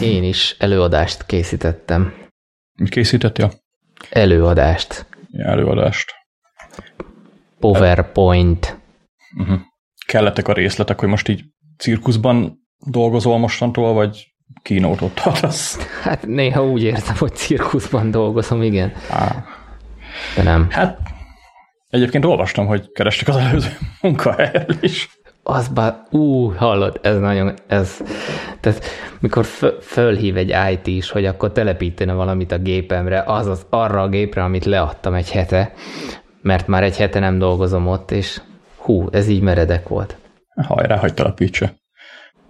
Én is előadást készítettem. Mit készítettél? Előadást. Ja, előadást. PowerPoint. Uh-huh. Kellettek a részletek, hogy most így cirkuszban dolgozol mostantól, vagy kínótot tartasz? Hát néha úgy érzem, hogy cirkuszban dolgozom, igen. Á. De nem. Hát egyébként olvastam, hogy kerestek az előző munkahelyről is. Az bár, ú, hallod, ez nagyon, ez, tehát mikor fölhív egy IT is, hogy akkor telepítene valamit a gépemre, az az arra a gépre, amit leadtam egy hete, mert már egy hete nem dolgozom ott, és hú, ez így meredek volt. Hajrá, hogy telepítse.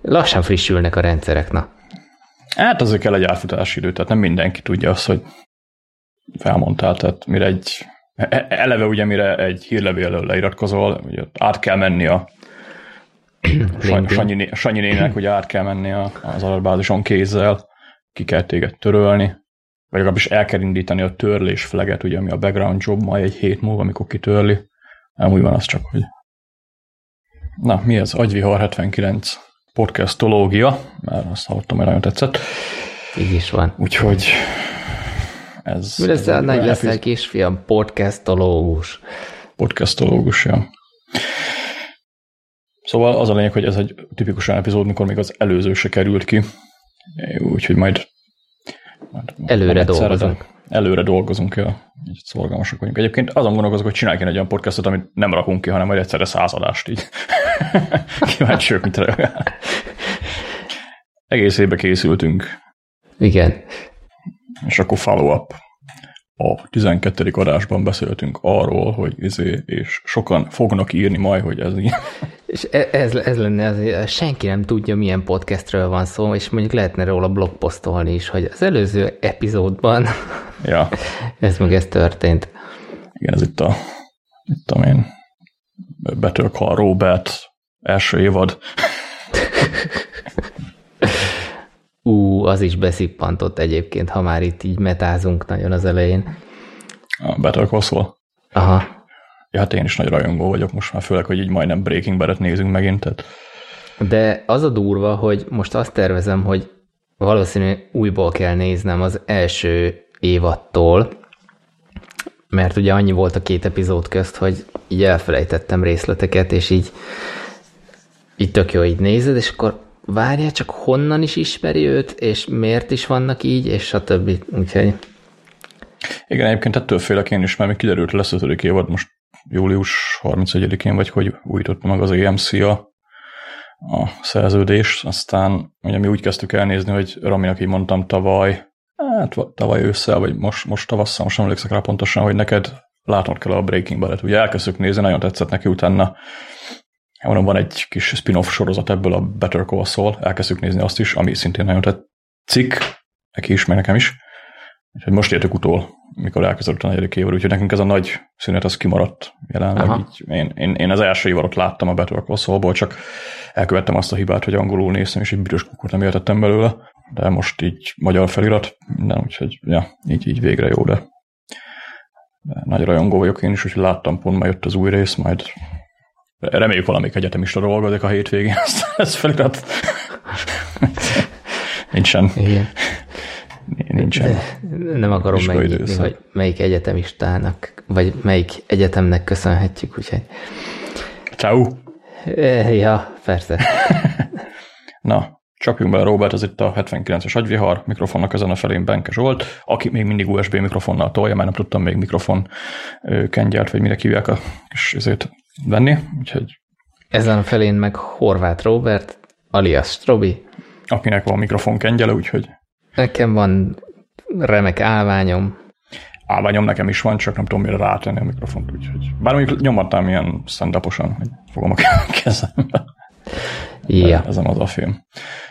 Lassan frissülnek a rendszerek, na. Hát azért kell egy átfutási idő, tehát nem mindenki tudja azt, hogy felmondtál, tehát mire egy, e- eleve ugye mire egy hírlevélről leiratkozol, ugye át kell menni a Sanyi, Sanyi nének, hogy át kell menni az adatbázison kézzel, ki kell téged törölni, vagy legalábbis el kell indítani a törlés flaget, ugye, ami a background job majd egy hét múlva, amikor kitörli. Nem úgy van az csak, hogy... Na, mi ez? Agyvihar 79 podcastológia, mert azt hallottam, hogy nagyon tetszett. Így is van. Úgyhogy ez... Mi lesz a nagy leszel kisfiam? Podcastológus. Podcastológus, ja. Szóval az a lényeg, hogy ez egy tipikus olyan epizód, mikor még az előző se került ki, úgyhogy majd, majd előre dolgozunk. Előre dolgozunk, ja. Így szorgalmasak vagyunk. Egyébként azon gondolkozok, hogy csinálj egy olyan podcastot, amit nem rakunk ki, hanem majd egyszerre századást így. Kíváncsiak, mit reagál. Egész évbe készültünk. Igen. És akkor follow-up a 12. adásban beszéltünk arról, hogy izé, és sokan fognak írni majd, hogy ez így. És e- ez, ez lenne azért, senki nem tudja, milyen podcastről van szó, és mondjuk lehetne róla blogposztolni is, hogy az előző epizódban ja. ez meg ez történt. Igen, ez itt a, itt a én Better Call Robert első évad. Ú, az is beszippantott egyébként, ha már itt így metázunk nagyon az elején. A Better Call Saul? Aha. Ja, hát én is nagy rajongó vagyok most már, főleg, hogy így majdnem Breaking Bad-et nézünk megint. Tehát... De az a durva, hogy most azt tervezem, hogy valószínűleg újból kell néznem az első évattól, mert ugye annyi volt a két epizód közt, hogy így elfelejtettem részleteket, és így, így tök jó, így nézed, és akkor várja, csak honnan is ismeri őt, és miért is vannak így, és stb. Úgyhogy... Igen, egyébként ettől félek én is, mert még kiderült lesz ötödik évad, most július 31-én, vagy hogy újította meg az EMC a, a szerződést, aztán ugye mi úgy kezdtük elnézni, hogy Raminak így mondtam tavaly, hát tavaly ősszel, vagy most, most tavasszal, most nem emlékszek rá pontosan, hogy neked látnod kell a Breaking Bad-et. Ugye elkezdtük nézni, nagyon tetszett neki, utána. Mondom, van egy kis spin-off sorozat ebből a Better Call Saul, elkezdtük nézni azt is, ami szintén nagyon tetszik, neki is, meg nekem is. Úgyhogy most értük utól, mikor elkezdődött a negyedik évad, úgyhogy nekünk ez a nagy szünet az kimaradt jelenleg. Így én, én, én, az első évadot láttam a Better Call Saul-ból, csak elkövettem azt a hibát, hogy angolul néztem, és egy büdös kukort nem értettem belőle, de most így magyar felirat, minden, úgyhogy ja, így, így végre jó, de, de nagy rajongó vagyok én is, úgyhogy láttam pont, majd jött az új rész, majd Reméljük valamik egyetemista dolgozik a hétvégén, ezt, ezt felirat. Nincsen. Igen. Nincsen. De nem akarom megnyitni, hogy melyik egyetemistának, vagy melyik egyetemnek köszönhetjük, úgyhogy... Ciao. Ja, persze. Na, csapjunk bele, Robert, ez itt a 79-es agyvihar, mikrofonnak ezen a felén Benke Zsolt, aki még mindig USB mikrofonnal tolja, mert nem tudtam még mikrofon kengyelt, vagy mire hívják a kis ezért venni, úgyhogy... Ezen a felén meg Horváth Robert, alias Strobi. Akinek van mikrofon kengyele, úgyhogy... Nekem van remek állványom. Állványom nekem is van, csak nem tudom mire rátenni a mikrofont, úgyhogy... Bár mondjuk nyomattam ilyen stand hogy fogom a kezembe. Ja. Ezen az a film.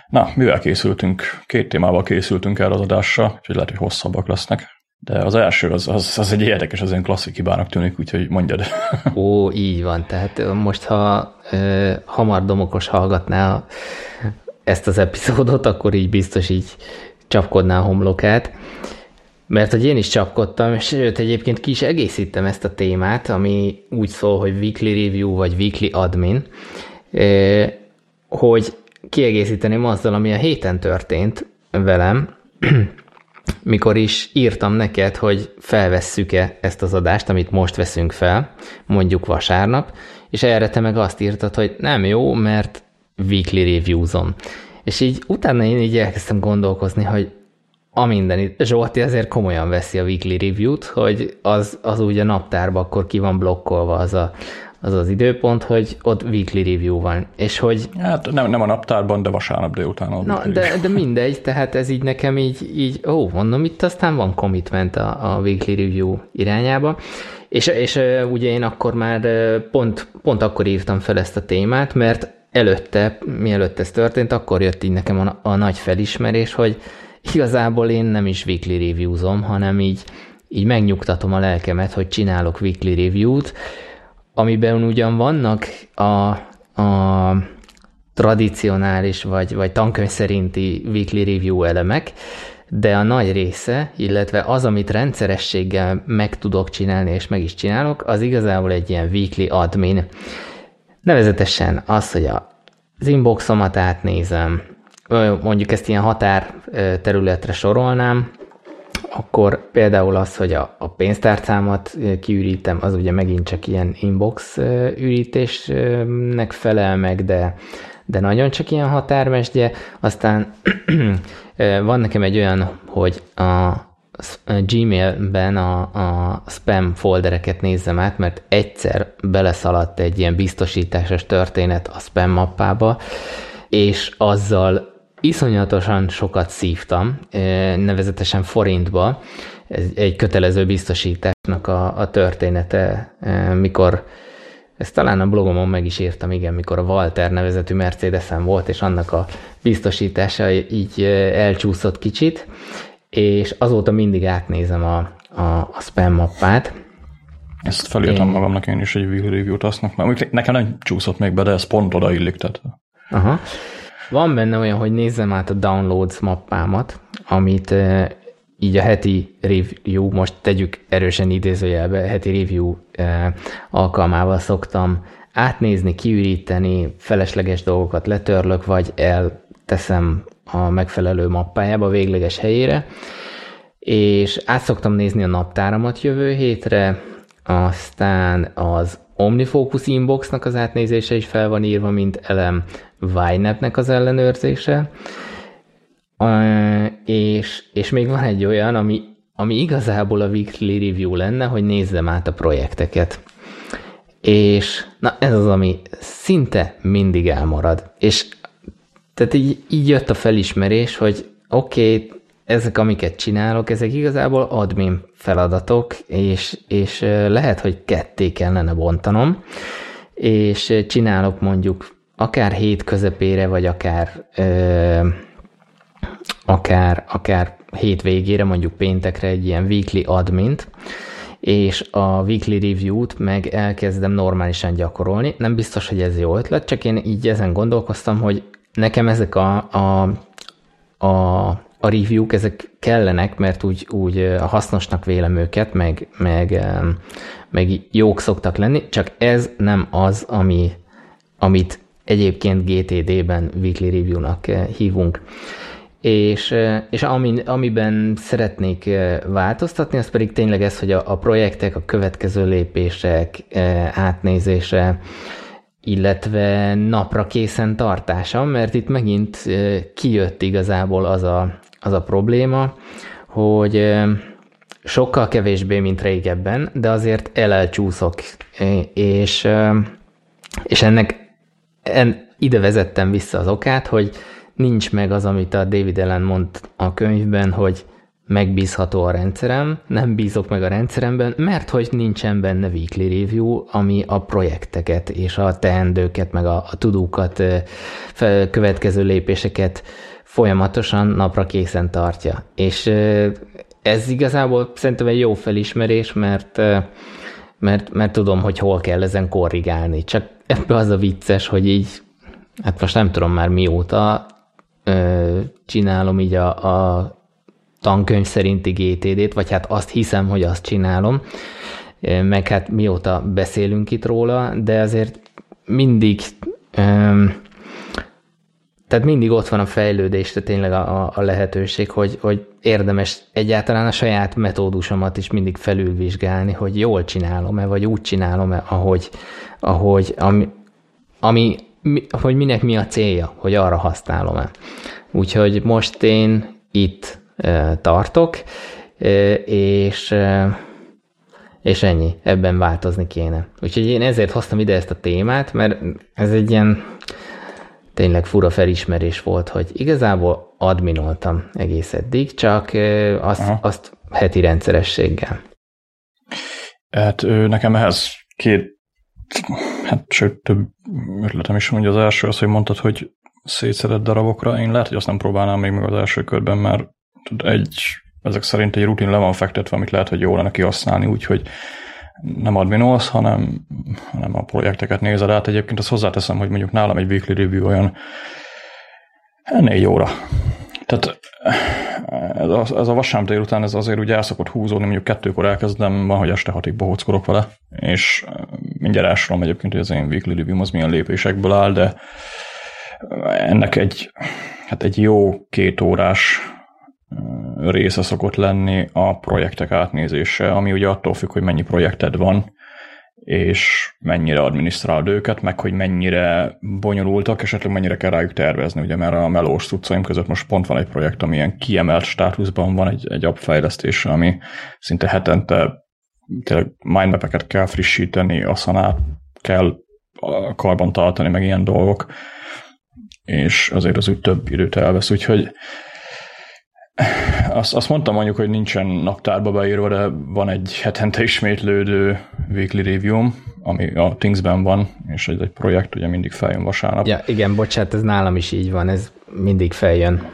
Na, mivel készültünk? Két témával készültünk erre az adásra, úgyhogy lehet, hogy hosszabbak lesznek. De az első, az, az, az egy érdekes, az olyan klasszik hibának tűnik, úgyhogy mondjad. Ó, így van. Tehát most, ha ö, hamar domokos hallgatná ezt az epizódot, akkor így biztos így csapkodná a homlokát. Mert hogy én is csapkodtam, és sőt, egyébként ki is egészítem ezt a témát, ami úgy szól, hogy weekly review vagy weekly admin, hogy kiegészíteném azzal, ami a héten történt, velem, mikor is írtam neked, hogy felvesszük-e ezt az adást, amit most veszünk fel, mondjuk vasárnap, és erre te meg azt írtad, hogy nem jó, mert weekly reviews-om. És így utána én így elkezdtem gondolkozni, hogy a minden. Zsolti azért komolyan veszi a weekly review-t, hogy az, az úgy a naptárban akkor ki van blokkolva az a, az az időpont, hogy ott weekly review van, és hogy... Hát nem, nem a naptárban, de vasárnap délután. Na, de, de mindegy, tehát ez így nekem így, így ó, mondom, itt aztán van commitment a, a weekly review irányába, és, és ugye én akkor már pont, pont akkor írtam fel ezt a témát, mert előtte, mielőtt ez történt, akkor jött így nekem a, a nagy felismerés, hogy igazából én nem is weekly reviewzom, hanem így, így megnyugtatom a lelkemet, hogy csinálok weekly review-t, amiben ugyan vannak a, a tradicionális vagy, vagy tankönyv szerinti weekly review elemek, de a nagy része, illetve az, amit rendszerességgel meg tudok csinálni, és meg is csinálok, az igazából egy ilyen weekly admin. Nevezetesen az, hogy az inboxomat átnézem, mondjuk ezt ilyen határ területre sorolnám, akkor például az, hogy a, a pénztárcámat kiürítem, az ugye megint csak ilyen inbox ürítésnek felel meg, de, de nagyon csak ilyen határmesdje. Aztán van nekem egy olyan, hogy a Gmailben a, a spam foldereket nézzem át, mert egyszer beleszaladt egy ilyen biztosításos történet a spam mappába, és azzal iszonyatosan sokat szívtam, nevezetesen forintba, egy kötelező biztosításnak a, a története, mikor ezt talán a blogomon meg is írtam, igen, mikor a Walter nevezetű mercedes volt, és annak a biztosítása így elcsúszott kicsit, és azóta mindig átnézem a, a, a spam mappát. Ezt felírtam én... magamnak én is egy review-t aznak, mert nekem nem csúszott még be, de ez pont oda illik, tehát. Aha. Van benne olyan, hogy nézzem át a downloads mappámat, amit így a heti review, most tegyük erősen idézőjelbe, heti review alkalmával szoktam átnézni, kiüríteni, felesleges dolgokat letörlök, vagy elteszem a megfelelő mappájába, végleges helyére, és át szoktam nézni a naptáramat jövő hétre, aztán az OmniFocus Inboxnak az átnézése is fel van írva, mint elem YNAB-nek az ellenőrzése, és, és még van egy olyan, ami, ami igazából a weekly review lenne, hogy nézzem át a projekteket. És na ez az, ami szinte mindig elmarad. És tehát így, így jött a felismerés, hogy oké, okay, ezek, amiket csinálok, ezek igazából admin feladatok, és, és lehet, hogy ketté kellene bontanom, és csinálok mondjuk akár hét közepére, vagy akár ö, akár, akár hét végére, mondjuk péntekre egy ilyen weekly admint, és a weekly review-t meg elkezdem normálisan gyakorolni. Nem biztos, hogy ez jó ötlet, csak én így ezen gondolkoztam, hogy nekem ezek a, a, a, a review-k, ezek kellenek, mert úgy, úgy hasznosnak vélem őket, meg, meg, meg jók szoktak lenni, csak ez nem az, ami, amit egyébként GTD-ben weekly review-nak hívunk. És, és ami, amiben szeretnék változtatni, az pedig tényleg ez, hogy a, a projektek, a következő lépések átnézése, illetve napra készen tartása, mert itt megint kijött igazából az a, az a probléma, hogy sokkal kevésbé, mint régebben, de azért elelcsúszok, és, és ennek en, ide vezettem vissza az okát, hogy nincs meg az, amit a David Ellen mond a könyvben, hogy megbízható a rendszerem, nem bízok meg a rendszeremben, mert hogy nincsen benne weekly review, ami a projekteket és a teendőket, meg a, a tudókat, következő lépéseket folyamatosan napra készen tartja. És ez igazából szerintem egy jó felismerés, mert, mert, mert tudom, hogy hol kell ezen korrigálni. Csak ebbe az a vicces, hogy így, hát most nem tudom már mióta csinálom így a, a tankönyv szerinti GTD-t, vagy hát azt hiszem, hogy azt csinálom, meg hát mióta beszélünk itt róla, de azért mindig ö, tehát mindig ott van a fejlődés, tehát tényleg a, a lehetőség, hogy, hogy érdemes egyáltalán a saját metódusomat is mindig felülvizsgálni, hogy jól csinálom-e, vagy úgy csinálom-e, ahogy, ahogy ami, ami, hogy minek mi a célja, hogy arra használom-e. Úgyhogy most én itt tartok, és és ennyi, ebben változni kéne. Úgyhogy én ezért hoztam ide ezt a témát, mert ez egy ilyen tényleg fura felismerés volt, hogy igazából adminoltam egész eddig, csak azt, azt heti rendszerességgel. Hát nekem ehhez két, hát sőt több ötletem is mondja. Az első az, hogy mondtad, hogy szétszedett darabokra. Én lehet, hogy azt nem próbálnám még meg az első körben, mert egy, ezek szerint egy rutin le van fektetve, amit lehet, hogy jó lenne kihasználni, úgyhogy nem adminolsz, hanem, hanem a projekteket nézed át. Egyébként azt hozzáteszem, hogy mondjuk nálam egy weekly review olyan négy óra. Tehát ez a, ez a vasárnap délután ez azért ugye el szokott húzódni, mondjuk kettőkor elkezdem, van, hogy este hatig bohóckorok vele, és mindjárt elsorolom egyébként, hogy az én weekly review az milyen lépésekből áll, de ennek egy, hát egy jó két órás része szokott lenni a projektek átnézése, ami ugye attól függ, hogy mennyi projekted van, és mennyire adminisztrálod őket, meg hogy mennyire bonyolultak, esetleg mennyire kell rájuk tervezni, ugye mert a melós cuccaim között most pont van egy projekt, ami ilyen kiemelt státuszban van, egy, egy app fejlesztése, ami szinte hetente tényleg mindmapeket kell frissíteni, át kell karban tartani, meg ilyen dolgok, és azért az úgy több időt elvesz, úgyhogy azt, azt mondtam mondjuk, hogy nincsen naptárba beírva, de van egy hetente ismétlődő weekly review ami a Thingsben van, és ez egy projekt, ugye mindig feljön vasárnap. Ja, igen, bocsánat, ez nálam is így van, ez mindig feljön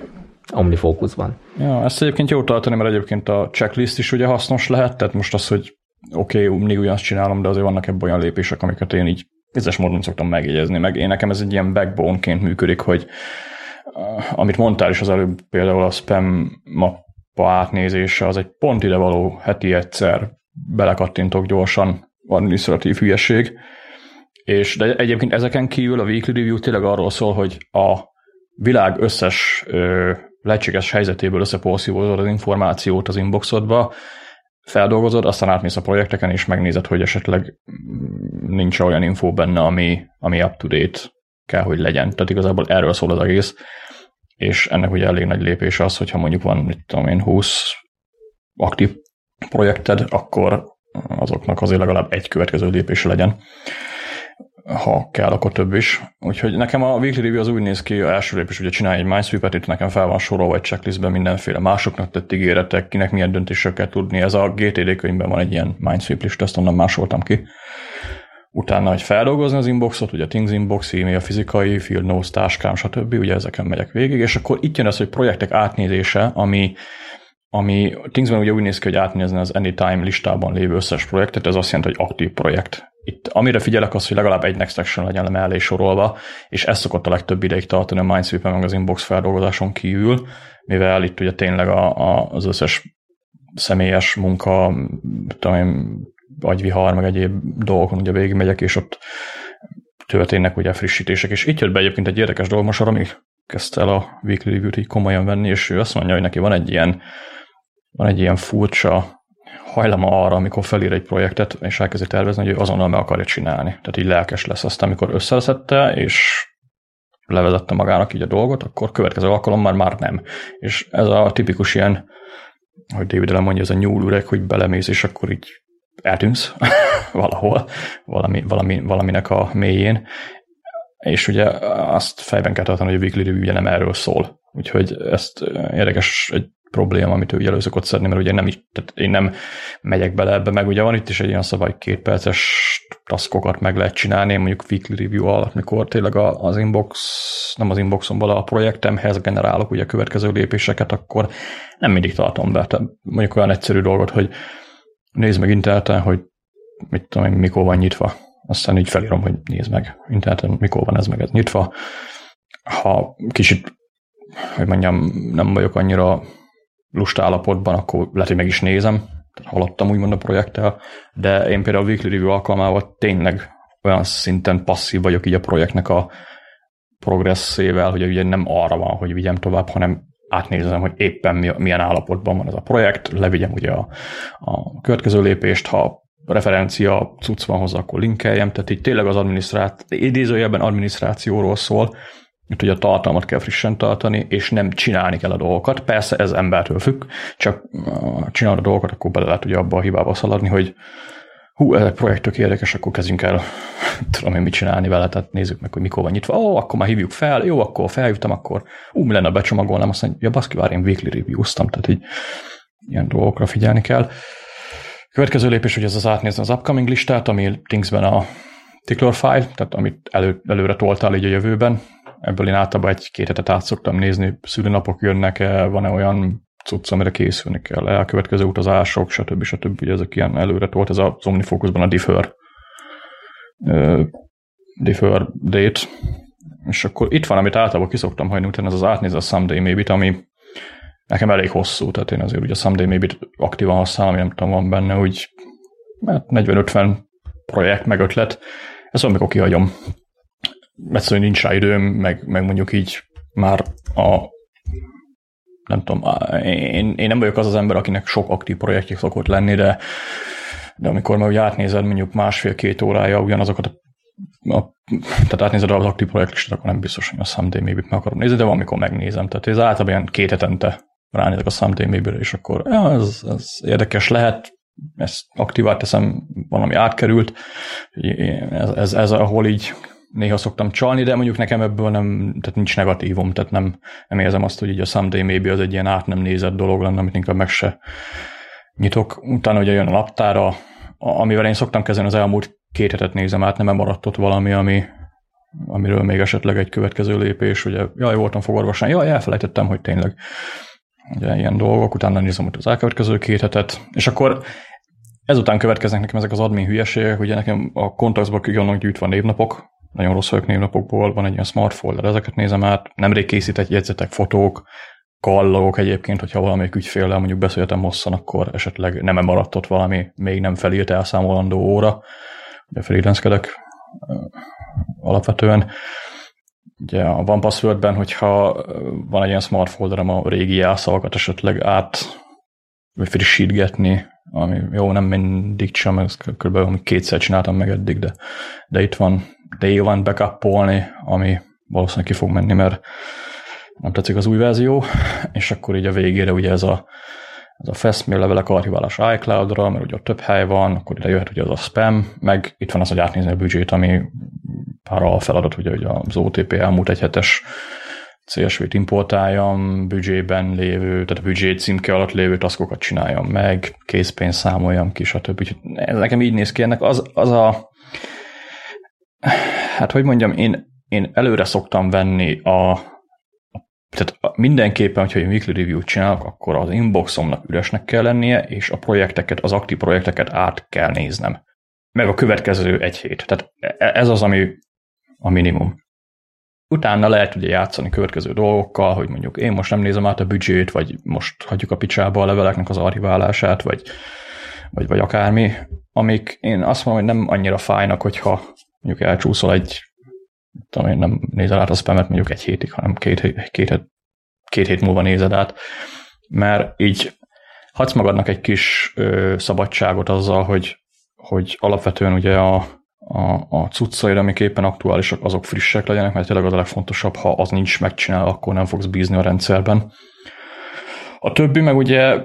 OmniFocusban. Ja, ezt egyébként jó tartani, mert egyébként a checklist is ugye hasznos lehet, tehát most az, hogy oké, okay, mindig ugyanazt csinálom, de azért vannak ebben olyan lépések, amiket én így vizes módon szoktam megjegyezni, meg én nekem ez egy ilyen backbone-ként működik, hogy amit mondtál is az előbb, például a spam mappa átnézése, az egy pont ide való heti egyszer belekattintok gyorsan, administratív hülyeség, és de egyébként ezeken kívül a weekly review tényleg arról szól, hogy a világ összes ö, lehetséges helyzetéből összeporszívozod az információt az inboxodba, feldolgozod, aztán átmész a projekteken, és megnézed, hogy esetleg nincs olyan info benne, ami, ami up-to-date kell, hogy legyen. Tehát igazából erről szól az egész és ennek ugye elég nagy lépés az, hogyha mondjuk van, mit tudom én, 20 aktív projekted, akkor azoknak azért legalább egy következő lépése legyen. Ha kell, akkor több is. Úgyhogy nekem a weekly review az úgy néz ki, a első lépés ugye csinálj egy Minesweep-et, itt nekem fel van sorolva egy checklistben mindenféle másoknak tett ígéretek, kinek milyen döntésről kell tudni. Ez a GTD könyvben van egy ilyen Minesweep list, ezt onnan másoltam ki utána, hogy feldolgozni az inboxot, ugye Things inbox, e-mail, fizikai, field notes, táskám, stb. Ugye ezeken megyek végig, és akkor itt jön az, hogy projektek átnézése, ami, ami Thingsben ugye úgy néz ki, hogy átnézni az Anytime listában lévő összes projektet, ez azt jelenti, hogy aktív projekt. Itt amire figyelek az, hogy legalább egy next action legyen mellé sorolva, és ez szokott a legtöbb ideig tartani a minesweep meg az inbox feldolgozáson kívül, mivel itt ugye tényleg a, a, az összes személyes munka, tudom agyvihar, meg egyéb dolgokon ugye végigmegyek, és ott történnek ugye frissítések, és itt jött be egyébként egy érdekes dolog, most ami kezdte el a Weekly Review-t így komolyan venni, és ő azt mondja, hogy neki van egy ilyen, van egy ilyen furcsa hajlama arra, amikor felír egy projektet, és elkezdi tervezni, hogy ő azonnal meg akarja csinálni. Tehát így lelkes lesz. Aztán, amikor összeszedte, és levezette magának így a dolgot, akkor következő alkalommal már nem. És ez a tipikus ilyen, hogy David mondja, ez a nyúlüreg, hogy belemész, és akkor így eltűnsz valahol, valami, valami, valaminek a mélyén, és ugye azt fejben kell tartani, hogy a weekly review ugye nem erről szól. Úgyhogy ezt érdekes egy probléma, amit ő elő szokott szedni, mert ugye nem is, tehát én nem megyek bele ebbe, meg ugye van itt is egy ilyen szabály, két perces taskokat meg lehet csinálni, mondjuk weekly review alatt, mikor tényleg az inbox, nem az inboxomból a projektemhez generálok ugye a következő lépéseket, akkor nem mindig tartom be. Tehát mondjuk olyan egyszerű dolgot, hogy nézd meg interneten, hogy mit tudom én, mikor van nyitva. Aztán így felírom, hogy nézd meg interneten, mikor van ez meg ez nyitva. Ha kicsit, hogy mondjam, nem vagyok annyira lusta állapotban, akkor lehet, hogy meg is nézem, haladtam úgymond a projekttel, de én például a Weekly Review alkalmával tényleg olyan szinten passzív vagyok így a projektnek a progresszével, hogy ugye nem arra van, hogy vigyem tovább, hanem átnézem, hogy éppen milyen állapotban van ez a projekt, levigyem ugye a, a következő lépést, ha referencia cucc van hozzá, akkor linkeljem, tehát így tényleg az adminisztrát, idézőjelben adminisztrációról szól, hogy a tartalmat kell frissen tartani, és nem csinálni kell a dolgokat. Persze ez embertől függ, csak csinálod a dolgokat, akkor bele lehet ugye abba a hibába szaladni, hogy hú, ez egy projekt érdekes, akkor kezdjünk el, tudom én mit csinálni vele, tehát nézzük meg, hogy mikor van nyitva. Ó, akkor már hívjuk fel, jó, akkor feljutam, akkor ú, mi lenne becsomagolnám, azt mondja, ja, baszki, vár, én weekly review-ztam, tehát így ilyen dolgokra figyelni kell. Következő lépés, hogy ez az átnézni az upcoming listát, ami Thingsben a tickler file, tehát amit elő, előre toltál így a jövőben. Ebből én általában egy-két hetet át szoktam nézni, szülőnapok jönnek-e, van-e olyan cucc, amire készülni kell, elkövetkező utazások, stb. stb. Ugye ezek ilyen előre tolt, ez az OmniFocusban a defer, uh, defer date, és akkor itt van, amit általában kiszoktam hagyni, utána ez az átnézni a someday maybe ami nekem elég hosszú, tehát én azért ugye a someday maybe aktívan használom, ami nem tudom, van benne úgy 40-50 hát projekt, meg ötlet, ezt amikor kihagyom. Egyszerűen nincs rá időm, meg, meg mondjuk így már a nem tudom, én, én nem vagyok az az ember, akinek sok aktív projektje szokott lenni, de, de amikor már átnézed mondjuk másfél-két órája ugyanazokat a a, tehát átnézed az aktív projektlistát, akkor nem biztos, hogy a Someday maybe meg akarom nézni, de van, amikor megnézem. Tehát ez általában ilyen két hetente ránézek a Someday maybe és akkor ja, ez, ez érdekes lehet, ezt aktívált teszem, valami átkerült. Ez, ez, ez ahol így néha szoktam csalni, de mondjuk nekem ebből nem, tehát nincs negatívum, tehát nem, nem érzem azt, hogy így a someday maybe az egy ilyen át nem nézett dolog lenne, amit inkább meg se nyitok. Utána ugye jön a naptára, amivel én szoktam kezdeni az elmúlt két hetet nézem át, nem maradt ott valami, ami, amiről még esetleg egy következő lépés, ugye, jaj, voltam fogorvosan, jaj, elfelejtettem, hogy tényleg ugye ilyen dolgok, utána nézem ott az elkövetkező két hetet, és akkor ezután következnek nekem ezek az admin hülyeségek, ugye nekem a kontaktban vannak gyűjtve névnapok, nagyon rossz vagyok névnapokból, van egy ilyen smart folder, ezeket nézem át, nemrég készített jegyzetek, fotók, kallagok egyébként, hogyha valamelyik ügyféllel mondjuk beszéltem hosszan, akkor esetleg nem maradt ott valami még nem felírt elszámolandó óra, ugye freelance alapvetően. Ugye a OnePassword-ben, hogyha van egy ilyen smart folderem, a régi jelszavakat esetleg át frissítgetni, ami jó, nem mindig sem, ez kb. kétszer csináltam meg eddig, de, de itt van day one backupolni, ami valószínűleg ki fog menni, mert nem tetszik az új verzió, és akkor így a végére ugye ez a, ez a fastmail levelek archiválás iCloud-ra, mert ugye ott több hely van, akkor ide jöhet ugye az a spam, meg itt van az, hogy átnézni a büdzsét, ami pár a feladat, ugye, ugye az OTP elmúlt egy hetes CSV-t importáljam, büdzsében lévő, tehát a büdzsé címke alatt lévő taskokat csináljam meg, készpénzt számoljam ki, stb. Ez nekem így néz ki, ennek az, az a hát hogy mondjam, én, én előre szoktam venni a, tehát mindenképpen, hogyha egy weekly review-t csinálok, akkor az inboxomnak üresnek kell lennie, és a projekteket, az aktív projekteket át kell néznem. Meg a következő egy hét. Tehát e, ez az, ami a minimum. Utána lehet ugye játszani következő dolgokkal, hogy mondjuk én most nem nézem át a büdzsét, vagy most hagyjuk a picsába a leveleknek az archiválását, vagy, vagy, vagy akármi, amik én azt mondom, hogy nem annyira fájnak, hogyha mondjuk elcsúszol egy, tudom én, nem nézel át a spamet mondjuk egy hétig, hanem két, két, két hét múlva nézed át, mert így hadsz magadnak egy kis ö, szabadságot azzal, hogy, hogy alapvetően ugye a, a, a cuccaid, amik éppen aktuálisak, azok frissek legyenek, mert tényleg az a legfontosabb, ha az nincs megcsinálva, akkor nem fogsz bízni a rendszerben. A többi meg ugye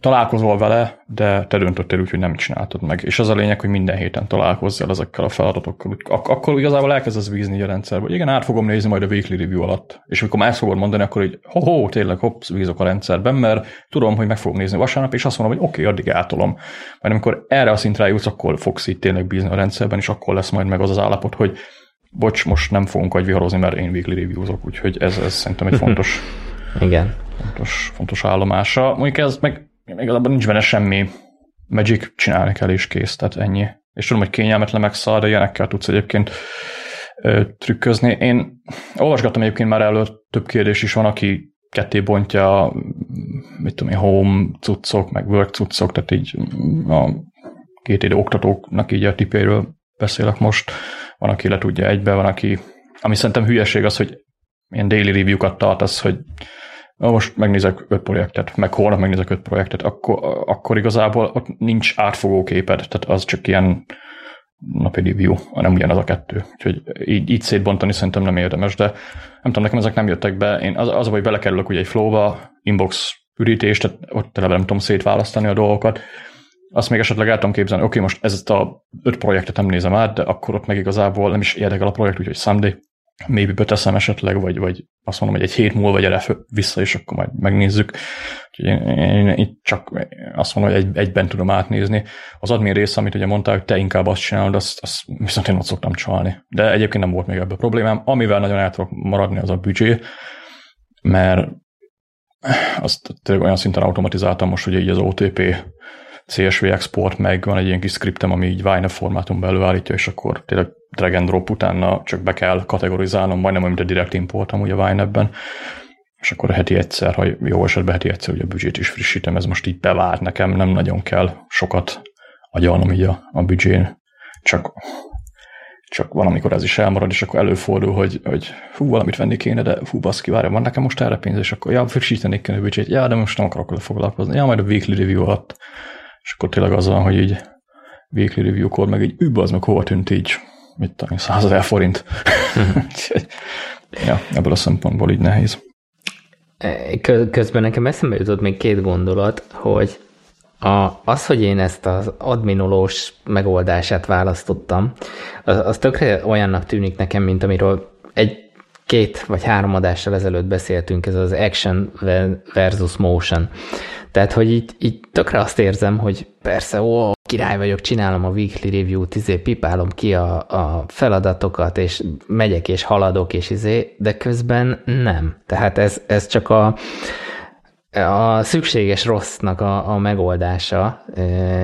találkozol vele, de te döntöttél úgy, hogy nem csináltad meg. És az a lényeg, hogy minden héten találkozzál ezekkel a feladatokkal. Ak- akkor igazából elkezdesz bízni a rendszerbe, igen, át fogom nézni majd a weekly review alatt. És amikor már ezt fogod mondani, akkor így, ho-ho, tényleg, hopp, bízok a rendszerben, mert tudom, hogy meg fogom nézni vasárnap, és azt mondom, hogy oké, okay, addig átolom. Majd amikor erre a szintre jutsz, akkor fogsz itt tényleg bízni a rendszerben, és akkor lesz majd meg az az állapot, hogy bocs, most nem fogunk agyviharozni, mert én weekly review-zok, úgyhogy ez, ez szerintem egy fontos Igen fontos, fontos állomása. Mondjuk ez meg igazából nincs benne semmi magic, csinálni kell és kész, tehát ennyi. És tudom, hogy kényelmetlen meg szar, de ilyenekkel tudsz egyébként ö, trükközni. Én olvasgattam egyébként már előtt több kérdés is van, aki ketté bontja, mit tudom én, home cuccok, meg work cuccok, tehát így a két idő oktatóknak így a tipjeiről beszélek most. Van, aki le tudja egybe, van, aki ami szerintem hülyeség az, hogy ilyen daily review-kat tartasz, hogy na most megnézek öt projektet, meg holnap megnézek öt projektet, akkor, akkor igazából ott nincs átfogó képed, tehát az csak ilyen napi review, nem ugyanaz a kettő. Úgyhogy így, így szétbontani szerintem nem érdemes, de nem tudom, nekem ezek nem jöttek be. Én az, az hogy belekerülök ugye egy flowba, inbox ürítés, tehát ott tele nem tudom szétválasztani a dolgokat. Azt még esetleg el tudom képzelni, oké, okay, most ezt a öt projektet nem nézem át, de akkor ott meg igazából nem is érdekel a projekt, úgyhogy someday maybe beteszem esetleg, vagy, vagy azt mondom, hogy egy hét múlva gyere vissza, és akkor majd megnézzük. Úgyhogy én, én, én csak azt mondom, hogy egy, egyben tudom átnézni. Az admin része, amit ugye mondtál, hogy te inkább azt csinálod, azt, azt viszont én ott szoktam csalni. De egyébként nem volt még ebben problémám. Amivel nagyon el tudok maradni, az a büdzsé, mert azt tényleg olyan szinten automatizáltam most, hogy így az OTP CSV export, meg van egy ilyen kis skriptem, ami így YNAB formátumban előállítja, és akkor tényleg drag and drop utána csak be kell kategorizálnom, majdnem olyan, mint a direct import amúgy a YNAB-ben, és akkor heti egyszer, ha jó esetben heti egyszer, hogy a büdzsét is frissítem, ez most így bevált nekem, nem nagyon kell sokat agyalnom így a, a büdzsén, csak csak van, amikor ez is elmarad, és akkor előfordul, hogy, hogy hú, valamit venni kéne, de hú, baszki, várja, van nekem most erre pénz, és akkor ja, frissítenék kell a büdzsét, ja, de most nem akarok vele foglalkozni, ja, majd a weekly review alatt és akkor tényleg az van, hogy így weekly review-kor meg így übb az meg hova tűnt így, mit tudom, 100 ezer forint. ja, ebből a szempontból így nehéz. Közben nekem eszembe jutott még két gondolat, hogy a, az, hogy én ezt az adminolós megoldását választottam, az, az tökre olyannak tűnik nekem, mint amiről egy két vagy három adással ezelőtt beszéltünk, ez az action versus motion. Tehát, hogy így, így tökre azt érzem, hogy persze, ó, király vagyok, csinálom a weekly review-t, izé, pipálom ki a, a feladatokat, és megyek és haladok, és izé, de közben nem. Tehát ez, ez csak a, a szükséges rossznak a, a megoldása,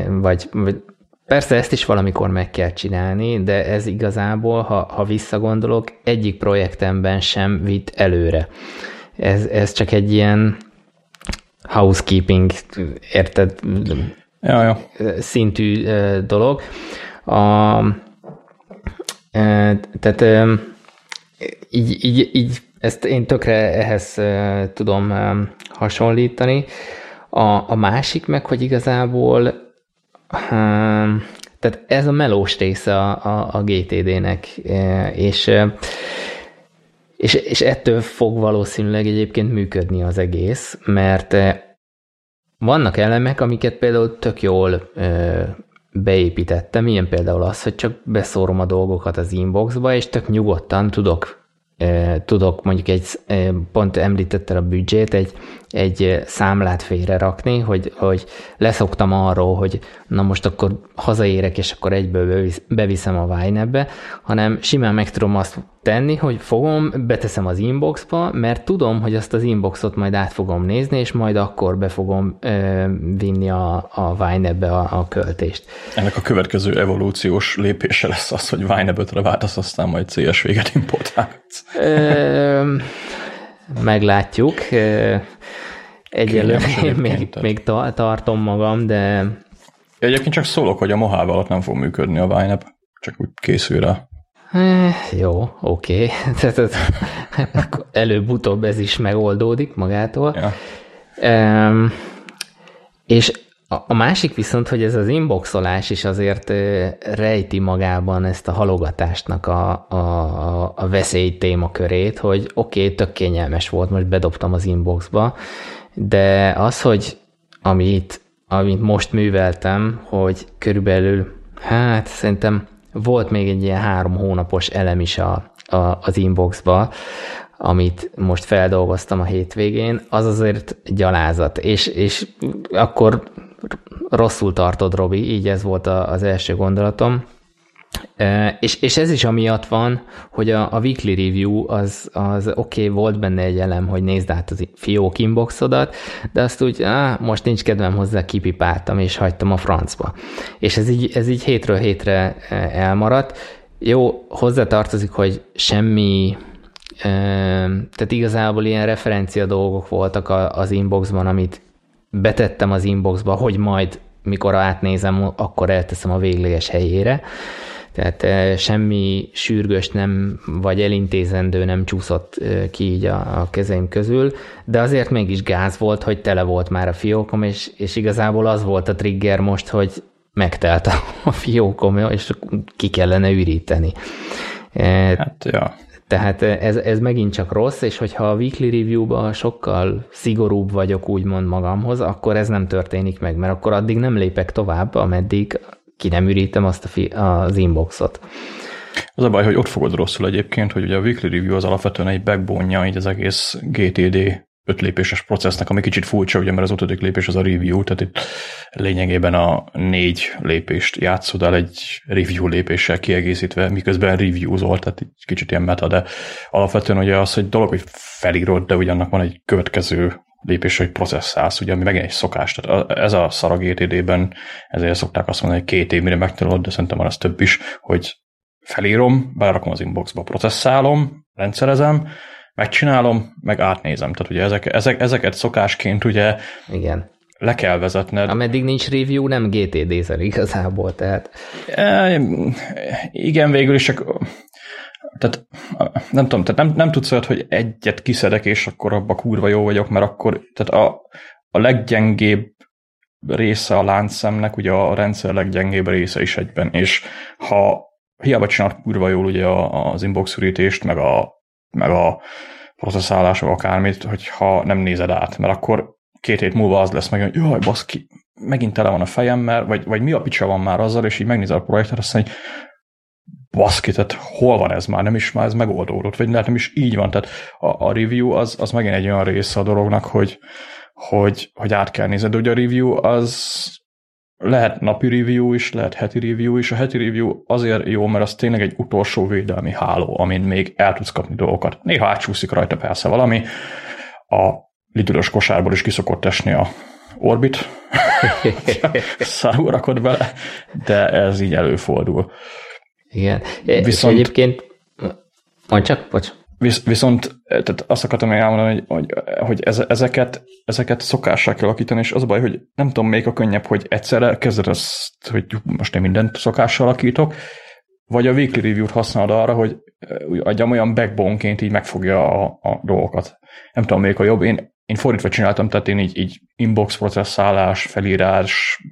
vagy, vagy persze ezt is valamikor meg kell csinálni, de ez igazából, ha, ha visszagondolok, egyik projektemben sem vitt előre. Ez, ez csak egy ilyen housekeeping, érted? Ja, ja. szintű dolog. A, tehát így, így, így ezt én tökre ehhez tudom hasonlítani. A, a másik meg, hogy igazából tehát ez a melós része a, a, a GTD-nek, és és, és ettől fog valószínűleg egyébként működni az egész, mert eh, vannak elemek, amiket például tök jól beépítettem, ilyen például az, hogy csak beszórom a dolgokat az inboxba, és tök nyugodtan tudok tudok mondjuk egy, pont említettel a büdzsét, egy, egy számlát félre rakni, hogy, hogy leszoktam arról, hogy na most akkor hazaérek, és akkor egyből beviszem a Vine-be, hanem simán meg tudom azt tenni, hogy fogom, beteszem az inboxba, mert tudom, hogy azt az inboxot majd át fogom nézni, és majd akkor be fogom ö, vinni a, a Vine-be a, a költést. Ennek a következő evolúciós lépése lesz az, hogy Vine-be váltasz, aztán majd CSV-get importálsz. Meglátjuk. Egyelőre még, még tartom magam, de... Egyébként csak szólok, hogy a Mojave alatt nem fog működni a Vine csak úgy készül rá. Jó, oké. Okay. előbb-utóbb ez is megoldódik magától. Ja. Um, és a, másik viszont, hogy ez az inboxolás is azért rejti magában ezt a halogatásnak a, a, a veszély témakörét, hogy oké, okay, tök kényelmes volt, most bedobtam az inboxba, de az, hogy amit, amit most műveltem, hogy körülbelül, hát szerintem volt még egy ilyen három hónapos elem is a, a, az inboxba, amit most feldolgoztam a hétvégén, az azért gyalázat. És, és akkor rosszul tartod, Robi, így ez volt az első gondolatom. E, és, és ez is amiatt van, hogy a, a weekly review az, az oké, okay, volt benne egy elem, hogy nézd át az fiók inboxodat, de azt úgy, á, most nincs kedvem hozzá, kipipáltam, és hagytam a francba. És ez így, ez így hétről hétre elmaradt. Jó, hozzátartozik, hogy semmi tehát igazából ilyen referencia dolgok voltak az inboxban, amit betettem az inboxba, hogy majd mikor átnézem, akkor elteszem a végleges helyére. Tehát semmi sürgős nem, vagy elintézendő nem csúszott ki így a, a kezeim közül, de azért mégis gáz volt, hogy tele volt már a fiókom, és, és igazából az volt a trigger most, hogy megtelt a fiókom, és ki kellene üríteni. Hát, ja. Tehát ez, ez megint csak rossz, és hogyha a weekly review-ban sokkal szigorúbb vagyok úgymond magamhoz, akkor ez nem történik meg, mert akkor addig nem lépek tovább, ameddig ki nem ürítem azt a fi- az inboxot. Az a baj, hogy ott fogod rosszul egyébként, hogy ugye a weekly review az alapvetően egy backbone így az egész GTD öt lépéses processznek, ami kicsit furcsa, ugye, mert az ötödik lépés az a review, tehát itt lényegében a négy lépést játszod el egy review lépéssel kiegészítve, miközben reviewzol, tehát egy kicsit ilyen meta, de alapvetően ugye az, hogy dolog, hogy felírod, de ugyanak van egy következő lépés, hogy processzálsz, ugye, ami megint egy szokás. Tehát ez a szar a GTD-ben, ezért szokták azt mondani, hogy két év mire megtanulod, de szerintem van az több is, hogy felírom, belerakom az inboxba, processzálom, rendszerezem, megcsinálom, meg átnézem. Tehát ugye ezek, ezek, ezeket szokásként ugye Igen. le kell vezetned. Ameddig nincs review, nem GTD-zel igazából, tehát... E, igen, végül is csak tehát nem tudom, tehát nem, nem tudsz olyat, hogy egyet kiszedek, és akkor abba kurva jó vagyok, mert akkor, tehát a, a leggyengébb része a láncszemnek, ugye a rendszer leggyengébb része is egyben, és ha hiába csinál kurva jól ugye az inbox ürítést, meg a, meg a processzálások akármit, hogyha nem nézed át, mert akkor két hét múlva az lesz meg, hogy jaj, baszki, megint tele van a fejem, mert, vagy, vagy mi a picsa van már azzal, és így megnézel a projektet, azt mondja, hogy baszki, tehát hol van ez már, nem is már ez megoldódott, vagy nem is így van, tehát a, a review az, az megint egy olyan része a dolognak, hogy, hogy, hogy át kell nézni, de ugye a review az lehet napi review is, lehet heti review is. A heti review azért jó, mert az tényleg egy utolsó védelmi háló, amin még el tudsz kapni dolgokat. Néha átsúszik rajta persze valami. A lidülös kosárból is kiszokott esni a Orbit, szarul rakod bele, de ez így előfordul. Igen. Viszont, és egyébként, mondj csak, bocs. Visz, viszont tehát azt akartam elmondani, hogy, hogy, hogy ezeket, ezeket szokássá kell alakítani, és az a baj, hogy nem tudom, még a könnyebb, hogy egyszerre kezded azt, hogy most én mindent szokással alakítok, vagy a weekly review-t használod arra, hogy adjam olyan backbone-ként így megfogja a, a dolgokat. Nem tudom, még a jobb. Én, én fordítva csináltam, tehát én így, így inbox processzálás, felírás,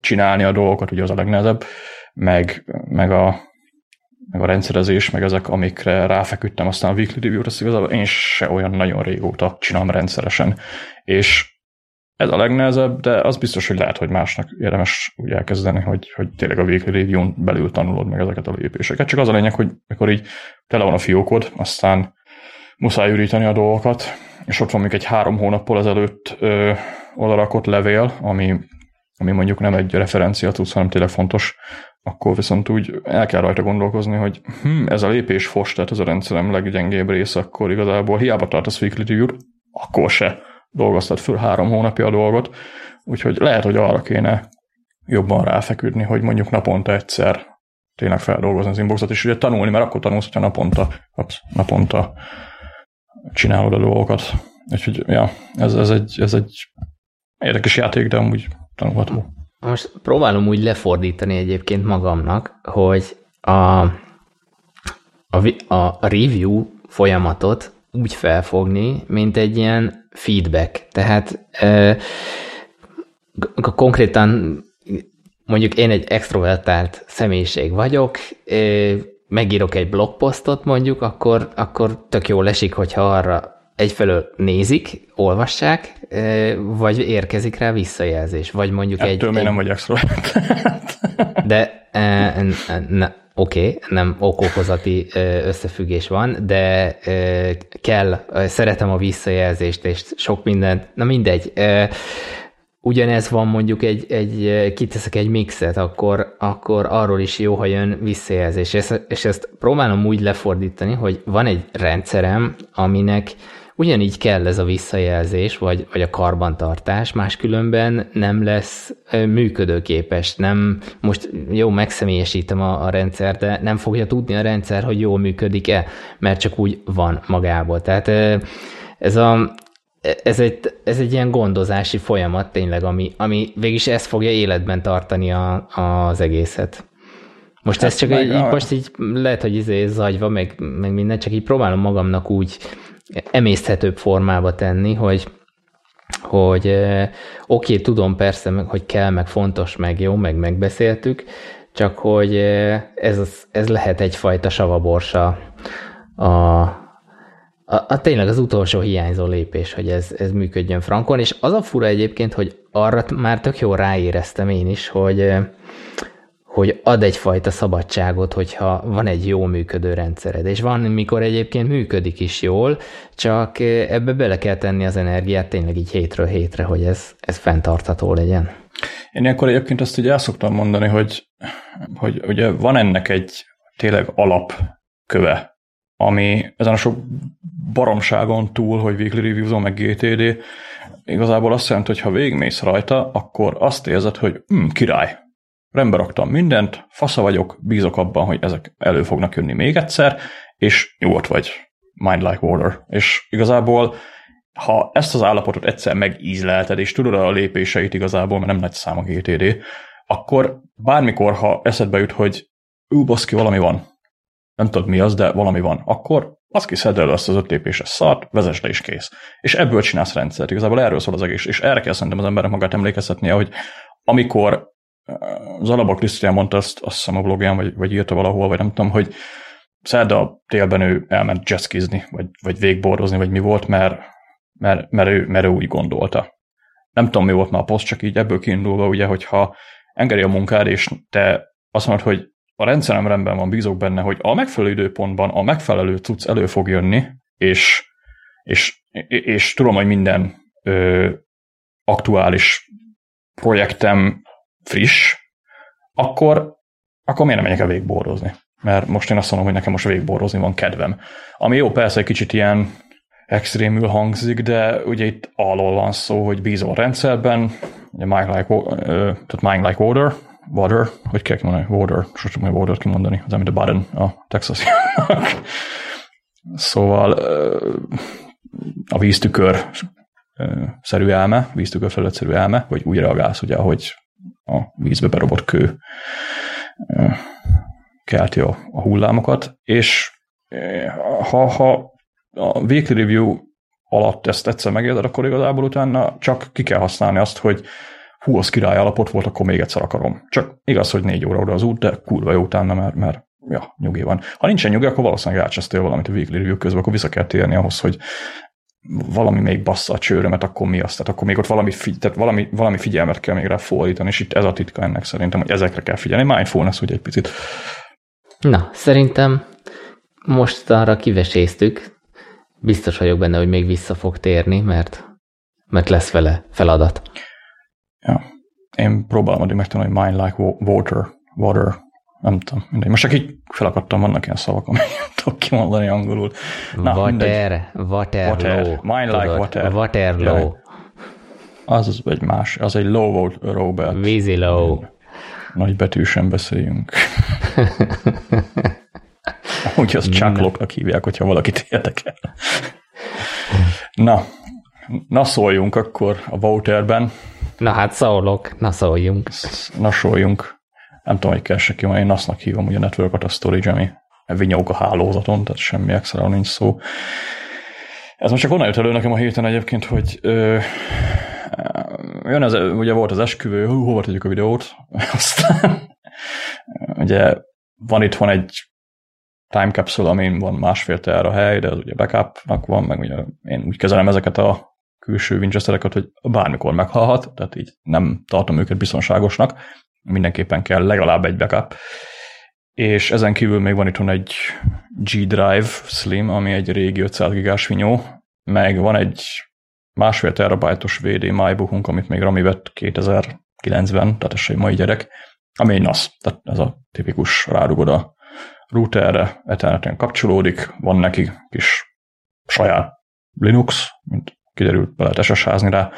csinálni a dolgokat, ugye az a legnehezebb, meg, meg a meg a rendszerezés, meg ezek, amikre ráfeküdtem aztán a weekly review-t, igazából én se olyan nagyon régóta csinálom rendszeresen. És ez a legnehezebb, de az biztos, hogy lehet, hogy másnak érdemes úgy elkezdeni, hogy, hogy tényleg a weekly review-n belül tanulod meg ezeket a lépéseket. Csak az a lényeg, hogy mikor így tele van a fiókod, aztán muszáj üríteni a dolgokat, és ott van még egy három hónappal ezelőtt ö, odarakott levél, ami, ami mondjuk nem egy referencia tudsz, hanem tényleg fontos akkor viszont úgy el kell rajta gondolkozni, hogy hm, ez a lépés fos, tehát ez a rendszerem leggyengébb része, akkor igazából hiába tartasz weekly review akkor se dolgoztad föl három hónapja a dolgot, úgyhogy lehet, hogy arra kéne jobban ráfeküdni, hogy mondjuk naponta egyszer tényleg feldolgozni az inboxot, és ugye tanulni, mert akkor tanulsz, hogyha naponta, naponta csinálod a dolgokat. Úgyhogy, ja, ez, ez, egy, ez egy érdekes játék, de amúgy tanulható. Most próbálom úgy lefordítani egyébként magamnak, hogy a, a, a review folyamatot úgy felfogni, mint egy ilyen feedback. Tehát e, konkrétan mondjuk én egy extrovertált személyiség vagyok, e, megírok egy blogposztot mondjuk, akkor, akkor tök jól esik, hogyha arra egyfelől nézik, olvassák, vagy érkezik rá visszajelzés, vagy mondjuk Ettől egy... Ettől még nem vagy extrovert. De e, ne, oké, okay, nem okokozati összefüggés van, de kell, szeretem a visszajelzést, és sok mindent, na mindegy, ugyanez van mondjuk egy, egy kiteszek egy mixet, akkor, akkor arról is jó, ha jön visszajelzés. És ezt, és ezt próbálom úgy lefordítani, hogy van egy rendszerem, aminek ugyanígy kell ez a visszajelzés, vagy, vagy a karbantartás, máskülönben nem lesz működőképes. Nem, most jó, megszemélyesítem a, a rendszer, de nem fogja tudni a rendszer, hogy jól működik-e, mert csak úgy van magából. Tehát ez a, ez egy, ez egy ilyen gondozási folyamat tényleg, ami, ami végig ezt fogja életben tartani a, az egészet. Most hát ez csak egy, a... most így lehet, hogy izé zagyva, meg, meg minden, csak így próbálom magamnak úgy emészthetőbb formába tenni, hogy hogy oké, okay, tudom persze, hogy kell, meg fontos, meg jó, meg megbeszéltük, csak hogy ez, ez lehet egyfajta savaborsa a, a, a tényleg az utolsó hiányzó lépés, hogy ez, ez működjön frankon, és az a fura egyébként, hogy arra már tök jól ráéreztem én is, hogy hogy ad egyfajta szabadságot, hogyha van egy jó működő rendszered, és van, mikor egyébként működik is jól, csak ebbe bele kell tenni az energiát tényleg így hétről hétre, hogy ez, ez fenntartható legyen. Én ilyenkor egyébként azt ugye el szoktam mondani, hogy, hogy ugye van ennek egy tényleg alapköve, ami ezen a sok baromságon túl, hogy weekly reviews meg GTD, igazából azt jelenti, hogy ha végigmész rajta, akkor azt érzed, hogy hm, király, rendbe raktam mindent, fasza vagyok, bízok abban, hogy ezek elő fognak jönni még egyszer, és nyugodt vagy, mind like water. És igazából ha ezt az állapotot egyszer megízlelted, és tudod a lépéseit igazából, mert nem nagy szám a GTD, akkor bármikor, ha eszedbe jut, hogy ú, baszki, valami van, nem tudod mi az, de valami van, akkor az kiszed el azt az öt lépéses szart, vezess le is kész. És ebből csinálsz rendszert. Igazából erről szól az egész. És erre kell szerintem az emberek magát emlékeztetnie, hogy amikor Zalaba Krisztián mondta azt, azt hiszem a blogján, vagy, vagy írta valahol, vagy nem tudom, hogy szerda télben ő elment jazzkizni, vagy, vagy végborozni, vagy mi volt, mert, mert, mert, ő, mert ő úgy gondolta. Nem tudom, mi volt már a poszt, csak így ebből kiindulva, ugye, hogyha engedi a munkád, és te azt mondod, hogy a rendszerem rendben van, bízok benne, hogy a megfelelő időpontban a megfelelő cucc elő fog jönni, és, és, és tudom, hogy minden ö, aktuális projektem friss, akkor, akkor miért nem megyek el végborozni? Mert most én azt mondom, hogy nekem most végborozni van kedvem. Ami jó, persze egy kicsit ilyen extrémül hangzik, de ugye itt alól van szó, hogy bízol a rendszerben, ugye mind like, uh, tehát mind like water, water, hogy kell kimondani, water, sosem hogy water kimondani, az amit a button a Texas. szóval uh, a víztükör szerű elme, víztükör felett szerű elme, hogy úgy reagálsz, ugye, hogy a vízbe berobott kő kelti a, a hullámokat, és ha, ha a weekly review alatt ezt egyszer megérded, akkor igazából utána csak ki kell használni azt, hogy hú, az király alapot volt, akkor még egyszer akarom. Csak igaz, hogy négy óra oda az út, de kurva jó utána, mert, mert ja, nyugi van. Ha nincsen nyugi, akkor valószínűleg elcsesztél valamit a weekly review közben, akkor vissza kell térni ahhoz, hogy valami még bassza a csőrömet, akkor mi azt? Tehát akkor még ott valami, figy- tehát valami, valami figyelmet kell még rá fordítani, és itt ez a titka ennek szerintem, hogy ezekre kell figyelni. Mindfulness ugye egy picit. Na, szerintem most arra kiveséztük. Biztos vagyok benne, hogy még vissza fog térni, mert, mert lesz vele feladat. Ja. Én próbálom addig megtanulni, hogy mind like water, water, nem tudom, mindegy. Most csak így felakadtam, vannak ilyen szavak, amit tudok kimondani angolul. Na, water, water, water, low. Mine like water. Water low. Az az egy más, az egy low volt Robert. Vízi low. Nagy betűsen beszéljünk. Úgy az csákloknak hívják, hogyha valakit érdekel. Na, na szóljunk akkor a Waterben. Na hát szólok, na szóljunk. Na szóljunk nem tudom, hogy kell se ki, én azt hívom, a network a storage, ami vinyóg a hálózaton, tehát semmi extra nincs szó. Ez most csak onnan jött elő nekem a héten egyébként, hogy ö, jön ez, ugye volt az esküvő, hú, hova tegyük a videót, aztán ugye van itt van egy time capsule, amin van másfél ter a hely, de az ugye backupnak van, meg ugye én úgy kezelem ezeket a külső Winchestereket, hogy bármikor meghalhat, tehát így nem tartom őket biztonságosnak, mindenképpen kell legalább egy backup. És ezen kívül még van itt egy G-Drive Slim, ami egy régi 500 gigás vinyó, meg van egy másfél terabájtos VD MyBookunk, amit még Rami vett 2009-ben, tehát ez egy mai gyerek, ami egy NAS, tehát ez a tipikus rárugod a routerre, Etherneten kapcsolódik, van neki kis saját Linux, mint kiderült, be lehet SSH-zni rá,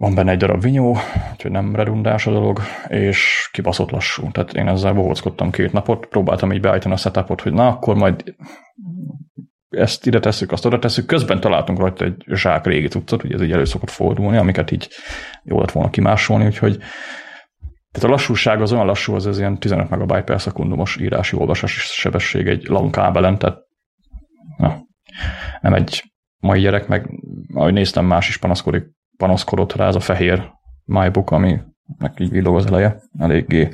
van benne egy darab vinyó, úgyhogy nem redundáns a dolog, és kibaszott lassú. Tehát én ezzel bohóckodtam két napot, próbáltam így beállítani a setupot, hogy na, akkor majd ezt ide tesszük, azt oda tesszük. Közben találtunk rajta egy zsák régi cuccot, ugye ez így elő szokott fordulni, amiket így jó lett volna kimásolni, úgyhogy Tehát a lassúság az olyan lassú, az ez ilyen 15 megabyte per szekundumos írási olvasási sebesség egy LAN kábelen, tehát na, nem egy mai gyerek, meg ahogy néztem, más is panaszkodik, panaszkodott rá ez a fehér MyBook, ami így villog az eleje, eléggé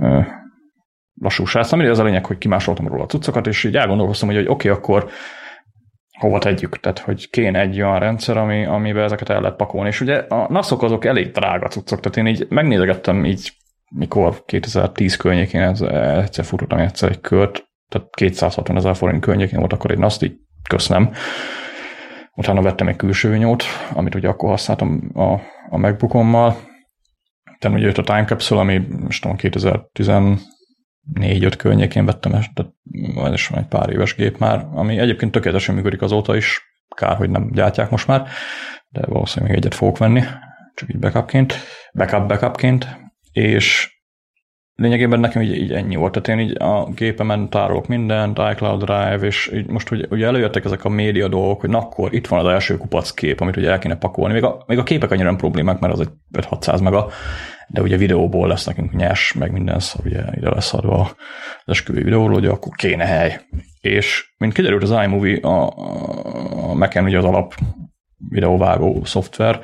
ö, lassú srác. Az a lényeg, hogy kimásoltam róla a cuccokat, és így elgondolkoztam, hogy, hogy oké, okay, akkor hova tegyük, tehát hogy kéne egy olyan rendszer, ami, amiben ezeket el lehet pakolni. És ugye a NAS-ok azok elég drága cuccok, tehát én így megnézegettem így, mikor 2010 környékén ez, egyszer futottam egyszer egy kört, tehát 260 ezer forint környékén volt akkor egy NAS, így köszönöm. Utána vettem egy külső nyót, amit ugye akkor használtam a, a MacBookommal. Tehát ugye jött a Time Capsule, ami most tudom, 2010 négy-öt környékén vettem, tehát ez egy pár éves gép már, ami egyébként tökéletesen működik azóta is, kár, hogy nem gyártják most már, de valószínűleg még egyet fogok venni, csak így backupként, backup backupként, és lényegében nekem így, így ennyi volt. Tehát én így a gépemen tárolok mindent, iCloud Drive, és így most ugye, ugye előjöttek ezek a média dolgok, hogy na akkor itt van az első kupac kép, amit ugye el kéne pakolni. Még a, még a képek annyira nem problémák, mert az egy 5-600 mega, de ugye videóból lesz nekünk nyers, meg minden szar, ugye ide lesz adva az esküvő videóról, hogy akkor kéne hely. És mint kiderült az iMovie, a, a Mac-en ugye az alap videóvágó szoftver,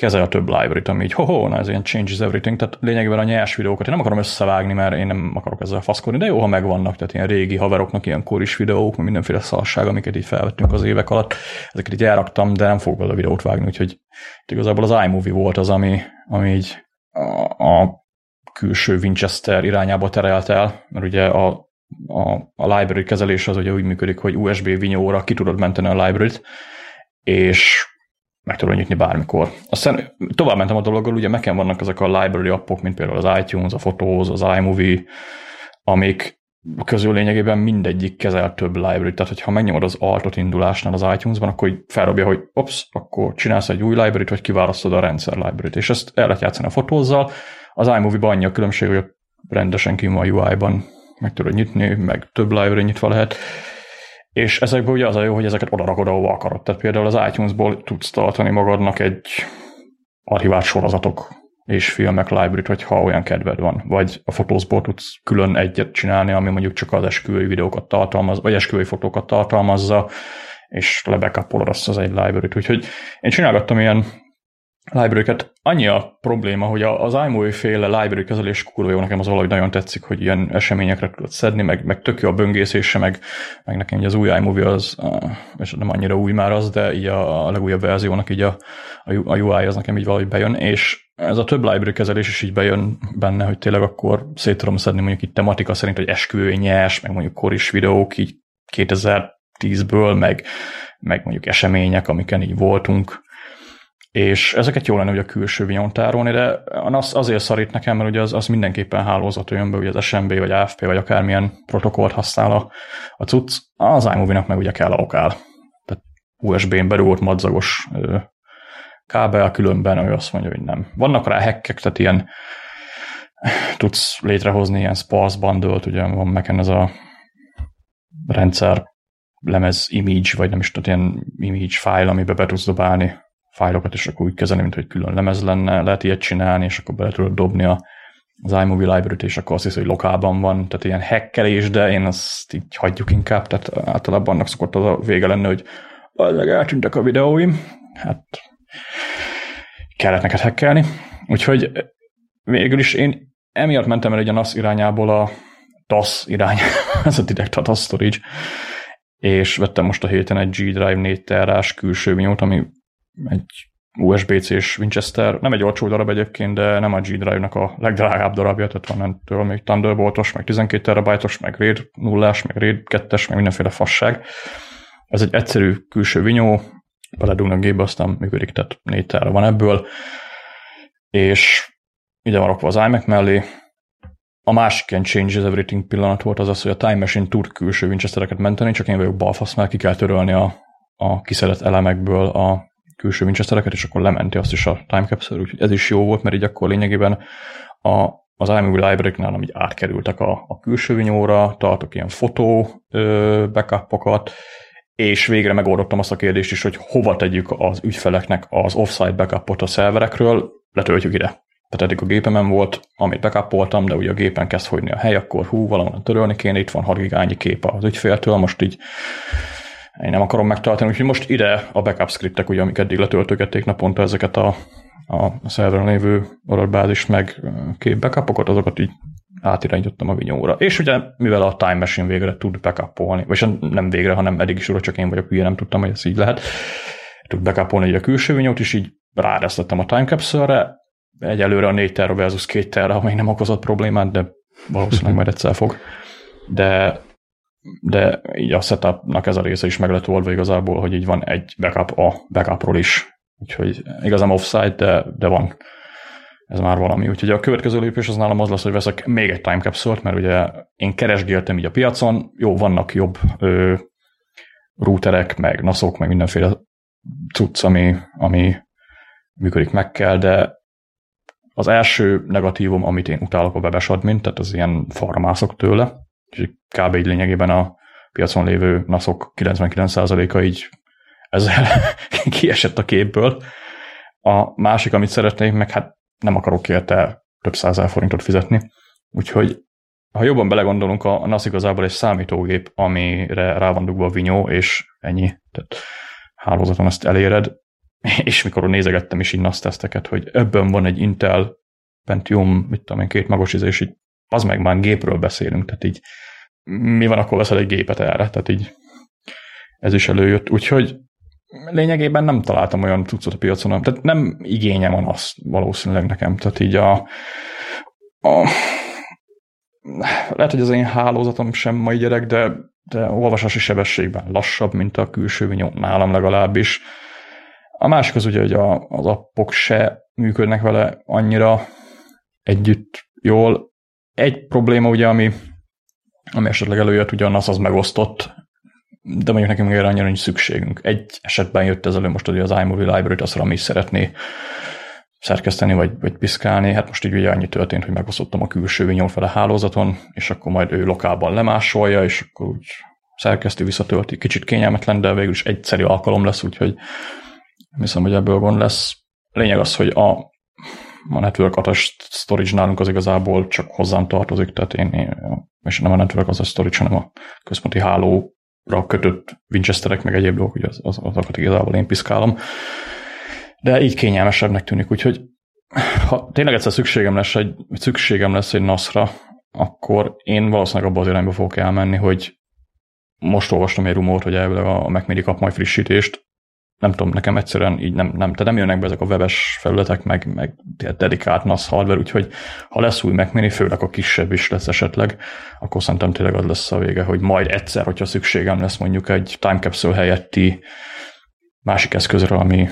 kezel több library-t, ami így, ho-ho, na ez ilyen changes everything, tehát lényegében a nyers videókat én nem akarom összevágni, mert én nem akarok ezzel faszkodni, de jó, ha megvannak, tehát ilyen régi haveroknak ilyen is videók, mindenféle szarság, amiket így felvettünk az évek alatt, ezeket így elraktam, de nem fogok a videót vágni, úgyhogy igazából az iMovie volt az, ami, ami így a, a külső Winchester irányába terelt el, mert ugye a, a, a library kezelés az ugye úgy működik, hogy USB vinyóra ki tudod menteni a library-t, és meg tudod nyitni bármikor. Aztán tovább mentem a dologgal, ugye nekem vannak ezek a library appok, mint például az iTunes, a Photos, az iMovie, amik közül lényegében mindegyik kezel több library, tehát hogyha megnyomod az altot indulásnál az iTunes-ban, akkor felrobja, hogy ops, akkor csinálsz egy új library-t, vagy kiválasztod a rendszer library-t, és ezt el lehet játszani a fotózzal. Az iMovie-ban annyi a különbség, hogy rendesen kim a UI-ban meg tudod nyitni, meg több library nyitva lehet, és ezekből ugye az a jó, hogy ezeket oda rakod, ahova akarod. Tehát például az iTunes-ból tudsz tartani magadnak egy archivált sorozatok és filmek library hogyha olyan kedved van. Vagy a fotózból tudsz külön egyet csinálni, ami mondjuk csak az esküvői videókat tartalmaz, vagy esküvői fotókat tartalmazza, és lebekapolod azt az egy library-t. Úgyhogy én csinálgattam ilyen library-ket. Annyi a probléma, hogy az iMovie féle library kezelés kurva jó, nekem az valahogy nagyon tetszik, hogy ilyen eseményekre tudod szedni, meg, meg tök jó a böngészése, meg, meg nekem az új iMovie az, és nem annyira új már az, de így a, a legújabb verziónak így a, a UI az nekem így valahogy bejön, és ez a több library kezelés is így bejön benne, hogy tényleg akkor szét tudom szedni mondjuk itt tematika szerint, hogy esküvő nyers, meg mondjuk koris videók így 2010-ből, meg, meg mondjuk események, amiken így voltunk, és ezeket jó lenne ugye a külső vinyón tárolni, de az azért szarít nekem, mert ugye az, az mindenképpen hálózat jön be, ugye az SMB vagy AFP vagy akármilyen protokollt használ a, a cucc, az iMovie-nak meg ugye kell a lokál. Tehát USB-n berúgott madzagos ö, kábel, különben ő azt mondja, hogy nem. Vannak rá hackek, tehát ilyen tudsz létrehozni ilyen sparse bundle ugye van meken ez a rendszer lemez image, vagy nem is tudom, ilyen image file, amiben be tudsz dobálni fájlokat, és akkor úgy kezelni, mint hogy külön lemez lenne, lehet ilyet csinálni, és akkor bele tudod dobni a, az iMovie library-t, és akkor azt hisz, hogy lokálban van, tehát ilyen hackelés, de én azt így hagyjuk inkább, tehát általában annak szokott az a vége lenne, hogy az eltűntek a videóim, hát kellett neked hackelni. Úgyhogy végül is én emiatt mentem el egy a NAS irányából a TAS irányába, ez a Direct Data Storage, és vettem most a héten egy G Drive 4 terás külső vinyót, ami egy USB-C-s Winchester, nem egy olcsó darab egyébként, de nem a G Drive-nak a legdrágább darabja, tehát van entől még Thunderboltos, meg 12 terabajtos, meg RAID 0 meg RAID 2-es, meg mindenféle fasság. Ez egy egyszerű külső vinyó, beledugnak gépbe, aztán működik, tehát 4 terra van ebből, és ide van rakva az iMac mellé. A másik ilyen Changes Everything pillanat volt az az, hogy a Time Machine tud külső Winchestereket menteni, csak én vagyok balfasz, mert ki kell törölni a, a kiszedett elemekből a külső Winchestereket, és akkor lementi azt is a Time Capsule, úgyhogy ez is jó volt, mert így akkor lényegében a, az iMovie library-knál így átkerültek a, a külső vinyóra, tartok ilyen fotó ö, backupokat, és végre megoldottam azt a kérdést is, hogy hova tegyük az ügyfeleknek az offsite backupot a szerverekről, letöltjük ide. Tehát eddig a gépemen volt, amit bekapoltam, de ugye a gépen kezd fogyni a hely, akkor hú, valahonnan törölni kéne, itt van 6 gigányi kép az ügyféltől, most így én nem akarom megtartani, úgyhogy most ide a backup scriptek, ugye, amik eddig letöltögették naponta ezeket a, a szerveren lévő adatbázist, meg kép backupokat, azokat így átirányítottam a vinyóra. És ugye, mivel a Time Machine végre tud backupolni, vagy nem végre, hanem eddig is ura, csak én vagyok hülye, nem tudtam, hogy ez így lehet, tud backupolni a külső vinyót, és így ráresztettem a Time Capsule-re, egyelőre a 4 terra versus 2 terra még nem okozott problémát, de valószínűleg majd egyszer fog. De, de így a setupnak ez a része is meg lett oldva igazából, hogy így van egy backup a backupról is. Úgyhogy igazán offside, de, de van ez már valami. Úgyhogy a következő lépés az nálam az lesz, hogy veszek még egy time capsule mert ugye én keresgéltem így a piacon, jó, vannak jobb ö, routerek, meg naszok, meg mindenféle cucc, ami, ami működik meg kell, de az első negatívum, amit én utálok a webes admin, tehát az ilyen farmászok tőle, kb. így lényegében a piacon lévő naszok 99%-a így ezzel kiesett a képből. A másik, amit szeretnék, meg hát nem akarok érte több százezer forintot fizetni. Úgyhogy ha jobban belegondolunk, a NAS igazából egy számítógép, amire rá van dugva a vinyó, és ennyi. Tehát hálózaton ezt eléred, és mikor nézegettem is így NAS teszteket, hogy ebben van egy Intel Pentium, mit tudom én, két magos és így az meg már gépről beszélünk, tehát így mi van, akkor veszel egy gépet erre, tehát így ez is előjött. Úgyhogy lényegében nem találtam olyan cuccot a piacon, tehát nem igényem van azt valószínűleg nekem, tehát így a, a lehet, hogy az én hálózatom sem mai gyerek, de, de olvasási sebességben lassabb, mint a külső vinyó, nálam legalábbis. A másik az ugye, hogy a, az appok se működnek vele annyira együtt jól. Egy probléma ugye, ami, ami esetleg előjött, ugye a NAS az megosztott, de mondjuk nekünk erre annyira nincs szükségünk. Egy esetben jött ez elő most hogy az iMovie Library-t, azt Rami is szeretné szerkeszteni, vagy, vagy piszkálni. Hát most így ugye annyi történt, hogy megosztottam a külső vinyófele hálózaton, és akkor majd ő lokálban lemásolja, és akkor úgy szerkeszti, visszatölti. Kicsit kényelmetlen, de végül is egyszerű alkalom lesz, úgyhogy hiszem, hogy ebből gond lesz. Lényeg az, hogy a, a network a storage nálunk az igazából csak hozzám tartozik, tehát én, és nem a network az a storage, hanem a központi háló kötött Winchesterek, meg egyéb dolgok, ugye az, az, azokat igazából én piszkálom. De így kényelmesebbnek tűnik, úgyhogy ha tényleg egyszer szükségem lesz egy, szükségem lesz egy NAS-ra, akkor én valószínűleg abba az irányba fogok elmenni, hogy most olvastam egy rumort, hogy elvileg a Mac Mini kap majd frissítést, nem tudom, nekem egyszerűen így nem, nem, tehát nem jönnek be ezek a webes felületek, meg, meg dedikált NAS hardware, úgyhogy ha lesz új Mac Mini, főleg a kisebb is lesz esetleg, akkor szerintem tényleg az lesz a vége, hogy majd egyszer, hogyha szükségem lesz mondjuk egy time capsule helyetti másik eszközre, ami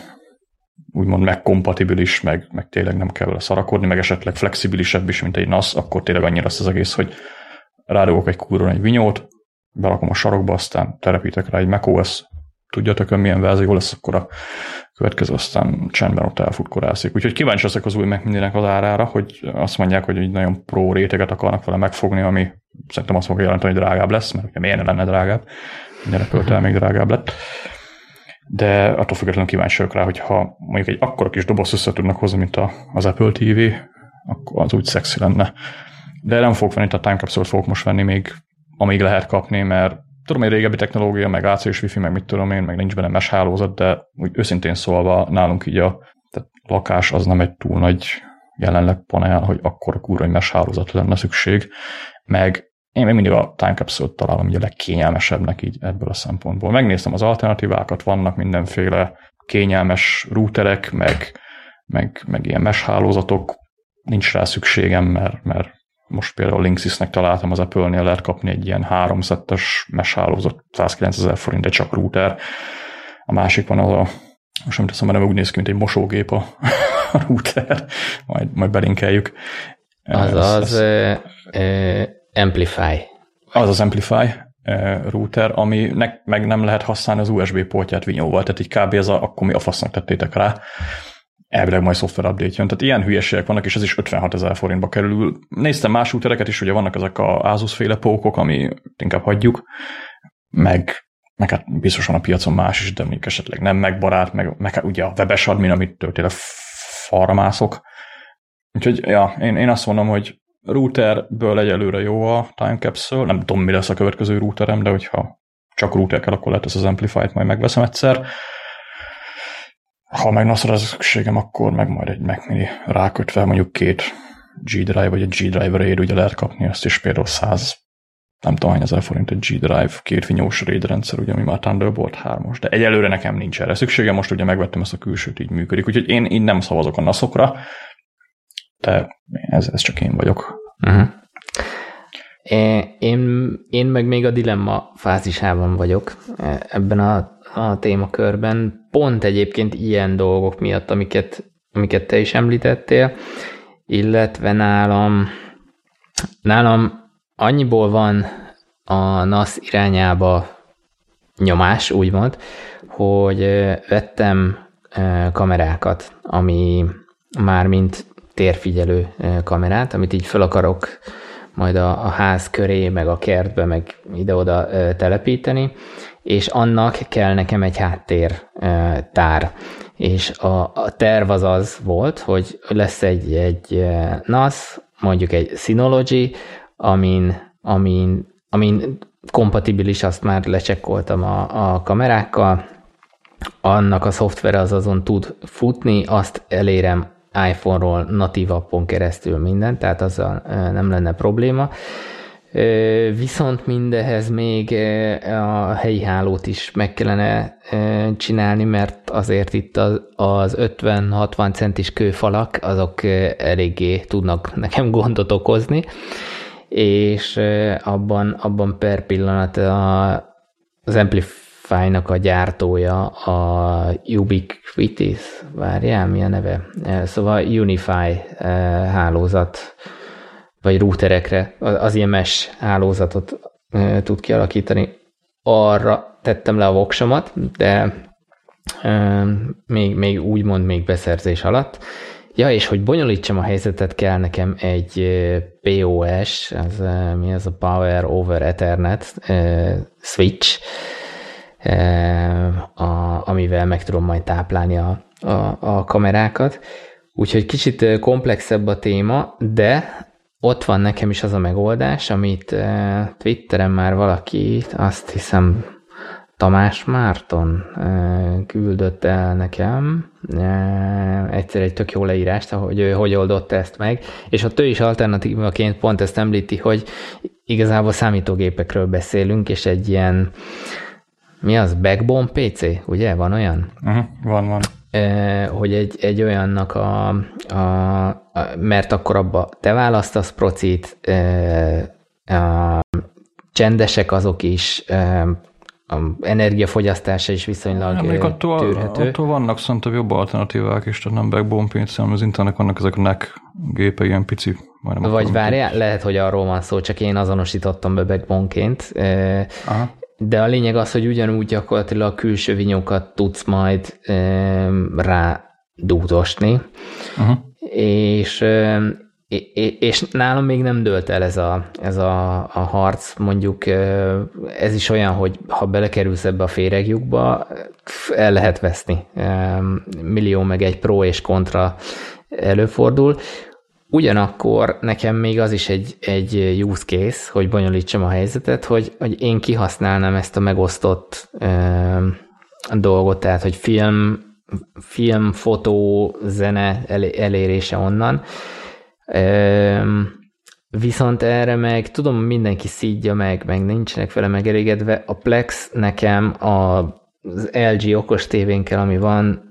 úgymond megkompatibilis, meg, meg tényleg nem kell vele szarakodni, meg esetleg flexibilisebb is, mint egy NAS, akkor tényleg annyira lesz az egész, hogy rádogok egy kúron egy vinyót, berakom a sarokba, aztán telepítek rá egy macOS tudjatok, milyen verzió lesz, akkor a következő aztán csendben ott elfutkorászik. Úgyhogy kíváncsi leszek az új meg mindenek az árára, hogy azt mondják, hogy egy nagyon pro réteget akarnak vele megfogni, ami szerintem azt fogja jelenteni, hogy drágább lesz, mert ugye miért ne lenne drágább, minden Apple még drágább lett. De attól függetlenül kíváncsi vagyok rá, hogy ha mondjuk egy akkora kis doboz össze tudnak hozni, mint az Apple TV, akkor az úgy szexi lenne. De nem fogok venni, a Time Capsule-t fogok most venni még, amíg lehet kapni, mert tudom, hogy régebbi technológia, meg AC és Wi-Fi, meg mit tudom én, meg nincs benne mesh hálózat, de úgy őszintén szólva nálunk így a tehát lakás az nem egy túl nagy jelenleg panel, hogy akkor kurva mesh hálózat lenne szükség, meg én még mindig a time capsule találom így a legkényelmesebbnek így ebből a szempontból. Megnéztem az alternatívákat, vannak mindenféle kényelmes routerek, meg, meg, meg ilyen mesh hálózatok, nincs rá szükségem, mert, mert most például Linksysnek találtam az Apple-nél lehet kapni egy ilyen háromszettes mesh hálózat, 109 ezer forint, de csak router. A másik van az a, most nem teszem, mert úgy néz ki, mint egy mosógép a, a router, majd, majd belinkeljük. Az ez, az ez, uh, Amplify. Az az Amplify router, ami meg nem lehet használni az USB portját vinyóval, tehát így kb. ez a, akkor mi a fasznak tettétek rá elvileg majd software update jön. Tehát ilyen hülyeségek vannak, és ez is 56 ezer forintba kerül. Néztem más útereket is, ugye vannak ezek a Asus féle pókok, ami inkább hagyjuk, meg, meg hát biztosan a piacon más is, de még esetleg nem megbarát, meg, meg hát ugye a webes admin, amit tényleg farmászok. Úgyhogy, ja, én, én azt mondom, hogy routerből egyelőre jó a time capsule, nem tudom, mi lesz a következő routerem, de hogyha csak router kell, akkor lehet ezt az Amplify-t majd megveszem egyszer. Ha meg NAS-ra szükségem, akkor meg majd egy Mac Mini rákötve mondjuk két G-Drive vagy egy G-Drive raid ugye lehet kapni azt is például 100 nem tudom hány ezer forint egy G-Drive két vinyós RAID rendszer, ugye, ami már Thunderbolt 3 de egyelőre nekem nincs erre szüksége, most ugye megvettem ezt a külsőt, így működik, úgyhogy én, én nem szavazok a NAS-okra, de ez, ez csak én vagyok. Uh-huh. Én, én meg még a dilemma fázisában vagyok e, ebben a, a témakörben, pont egyébként ilyen dolgok miatt, amiket, amiket te is említettél, illetve nálam, nálam annyiból van a NAS irányába nyomás, úgymond, hogy vettem kamerákat, ami már mint térfigyelő kamerát, amit így fel akarok majd a, a ház köré, meg a kertbe, meg ide-oda telepíteni, és annak kell nekem egy háttér tár. És a, a terv az az volt, hogy lesz egy, egy NAS, mondjuk egy Synology, amin, amin, amin kompatibilis, azt már lecsekkoltam a, a kamerákkal, annak a szoftvere az azon tud futni, azt elérem iPhone-ról natív appon keresztül minden, tehát azzal nem lenne probléma. Viszont mindehez még a helyi hálót is meg kellene csinálni, mert azért itt az 50-60 centis kőfalak, azok eléggé tudnak nekem gondot okozni, és abban, abban per pillanat a, az Amplify-nak a gyártója a Ubiquitous, várjál, mi a neve? Szóval Unify hálózat, vagy routerekre, az ilyen mesh hálózatot tud kialakítani. Arra tettem le a voksomat, de még, még úgymond még beszerzés alatt, Ja, és hogy bonyolítsam a helyzetet, kell nekem egy POS, az, mi az a Power over Ethernet switch, a, amivel meg tudom majd táplálni a, a, a kamerákat. Úgyhogy kicsit komplexebb a téma, de ott van nekem is az a megoldás, amit Twitteren már valaki, azt hiszem Tamás Márton küldött el nekem egyszer egy tök jó leírást, hogy ő hogy oldotta ezt meg, és ott ő is alternatívaként pont ezt említi, hogy igazából számítógépekről beszélünk, és egy ilyen mi az, backbone PC, ugye? Van olyan? Uh-huh, van, van. Hogy egy, egy olyannak a, a, a, mert akkor abba te választasz procit, a, csendesek azok is, a energiafogyasztása is viszonylag ja, attól, tűrhető. Attól vannak szerintem jobb alternatívák is, tehát nem backbone hanem az internet vannak ezek a NEC gépe, ilyen pici. Vagy várjál, lehet, hogy arról van szó, csak én azonosítottam be backbone-ként. Aha. De a lényeg az, hogy ugyanúgy gyakorlatilag a külső vinyókat tudsz majd rá dúdosni, uh-huh. és és nálam még nem dölt el ez a, ez a, a harc, mondjuk ez is olyan, hogy ha belekerülsz ebbe a féregjukba, el lehet veszni. Millió meg egy pro és kontra előfordul. Ugyanakkor nekem még az is egy, egy use case, hogy bonyolítsam a helyzetet, hogy, hogy én kihasználnám ezt a megosztott dolgot, tehát hogy film, film, fotó, zene elérése onnan, Viszont erre meg tudom, mindenki szídja meg, meg nincsenek vele megelégedve. A Plex nekem az LG okos tévénkkel, ami van,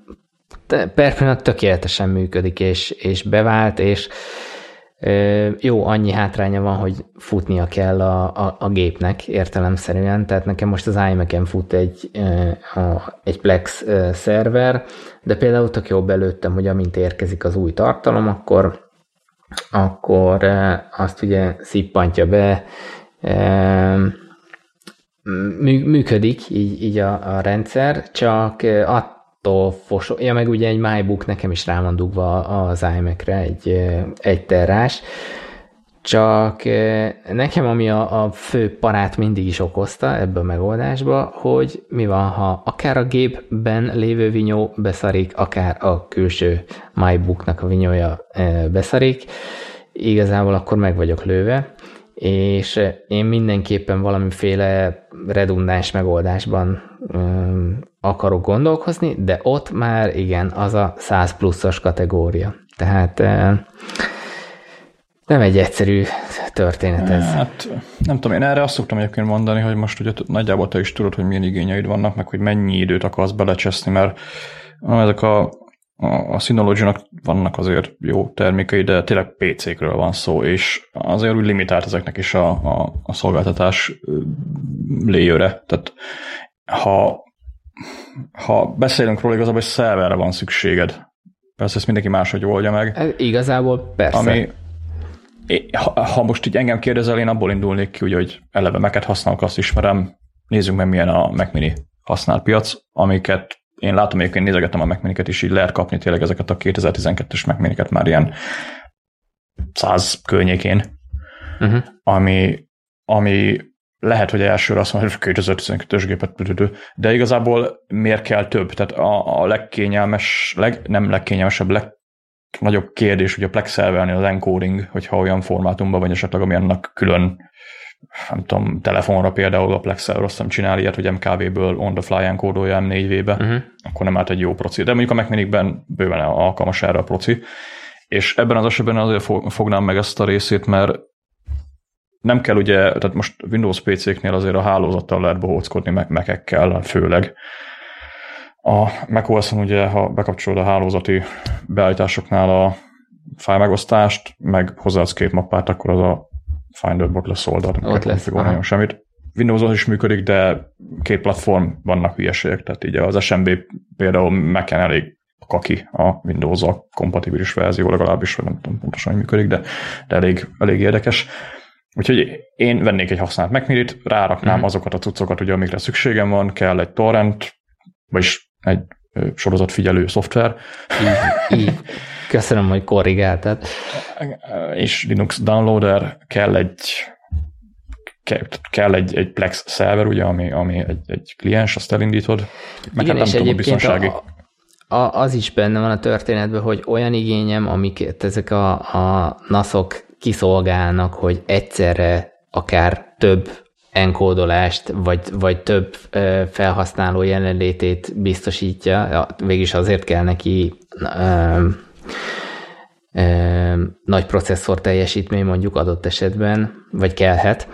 per pillanat tökéletesen működik, és, és bevált, és jó, annyi hátránya van, hogy futnia kell a, a, a gépnek értelemszerűen, tehát nekem most az imac fut egy, egy Plex szerver, de például tök jobb előttem, hogy amint érkezik az új tartalom, akkor akkor azt ugye szippantja be, működik így, így a, a rendszer, csak eh, attól fosol, ja meg ugye egy MyBook nekem is rá van dugva az iMac-re, egy, egy terrás, csak nekem ami a, a fő parát mindig is okozta ebbe a megoldásba, hogy mi van, ha akár a gépben lévő vinyó beszarik, akár a külső MyBooknak a vinyója beszarik, igazából akkor meg vagyok lőve, és én mindenképpen valamiféle redundáns megoldásban akarok gondolkozni, de ott már igen, az a 100 pluszos kategória. Tehát nem egy egyszerű történet ez. Hát nem tudom, én erre azt szoktam egyébként mondani, hogy most ugye nagyjából te is tudod, hogy milyen igényeid vannak, meg hogy mennyi időt akarsz belecseszni, mert ezek a, a, a synology vannak azért jó termékei, de tényleg PC-kről van szó, és azért úgy limitált ezeknek is a, a, a szolgáltatás léjöre. Tehát ha, ha beszélünk róla, igazából egy szerverre van szükséged. Persze ezt mindenki máshogy oldja meg. Igazából persze. Ami, ha, ha most így engem kérdezel, én abból indulnék ki, hogy eleve meket használok, azt ismerem, nézzük meg milyen a Mac Mini használt piac, amiket én látom, egyébként nézegetem a Mac Miniket, és így lehet kapni tényleg ezeket a 2012-es Mac Miniket már ilyen 100 környékén, uh-huh. ami, ami lehet, hogy elsőre azt mondja, hogy 2012-ös gépet, de igazából miért kell több? Tehát a, a legkényelmes, leg, nem legkényelmesebb, leg, nagyobb kérdés ugye a Plex servernél az encoding, hogyha olyan formátumban vagy esetleg, ami annak külön nem tudom, telefonra például a Plex server azt csinál ilyet, hogy MKV-ből on the fly enkódolja M4-be, uh-huh. Mhm. akkor nem állt egy jó proci. De mondjuk a Mac Mini-ben bőven alkalmas erre a proci. És ebben az esetben azért fognám meg ezt a részét, mert nem kell ugye, tehát most Windows PC-knél azért a hálózattal lehet bohóckodni mekekkel főleg, a macOS-on ugye, ha bekapcsolod a hálózati beállításoknál a file megosztást, meg hozzáadsz két mappát, akkor az a Finderboard lesz oldalt, Ott lesz. nagyon semmit. Windows is működik, de két platform vannak hülyeségek, tehát így az SMB például Mac-en elég kaki a windows a kompatibilis verzió, legalábbis, vagy nem tudom pontosan, hogy működik, de, de elég, elég érdekes. Úgyhogy én vennék egy használt Mac ráraknám mm. azokat a cuccokat, ugye, amikre szükségem van, kell egy torrent, vagyis egy sorozatfigyelő szoftver. Így, így. Köszönöm, hogy korrigáltad. És Linux downloader kell egy kell egy, egy Plex szerver, ugye, ami, ami egy, egy kliens, azt elindítod. Meg Igen, hát nem és tudom, biztonsági. A, a, az is benne van a történetben, hogy olyan igényem, amiket ezek a, a NASZok kiszolgálnak, hogy egyszerre akár több enkódolást, vagy, vagy több felhasználó jelenlétét biztosítja, végülis azért kell neki ö, ö, nagy processzor teljesítmény mondjuk adott esetben, vagy kellhet.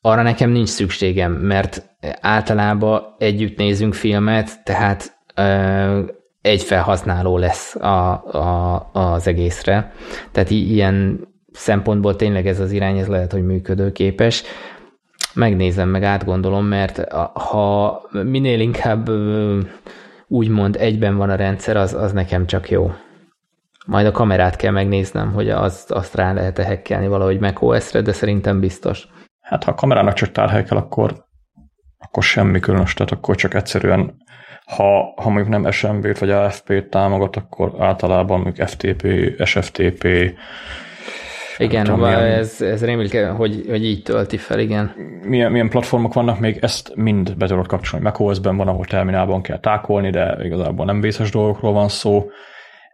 Arra nekem nincs szükségem, mert általában együtt nézünk filmet, tehát ö, egy felhasználó lesz a, a, az egészre. Tehát ilyen szempontból tényleg ez az irány, ez lehet, hogy működőképes megnézem, meg átgondolom, mert ha minél inkább úgymond egyben van a rendszer, az, az nekem csak jó. Majd a kamerát kell megnéznem, hogy azt, azt rá lehet-e hekkelni valahogy macOS-re, de szerintem biztos. Hát ha a kamerának csak tárhely akkor, akkor semmi különös, tehát akkor csak egyszerűen ha, ha mondjuk nem SMB-t vagy AFP-t támogat, akkor általában mondjuk FTP, SFTP, igen, tudom, milyen, ez, ez remélik, hogy, hogy így tölti fel, igen. Milyen, milyen platformok vannak még, ezt mind be tudod kapcsolni. macOS-ben van, ahol terminálban kell tákolni, de igazából nem vészes dolgokról van szó,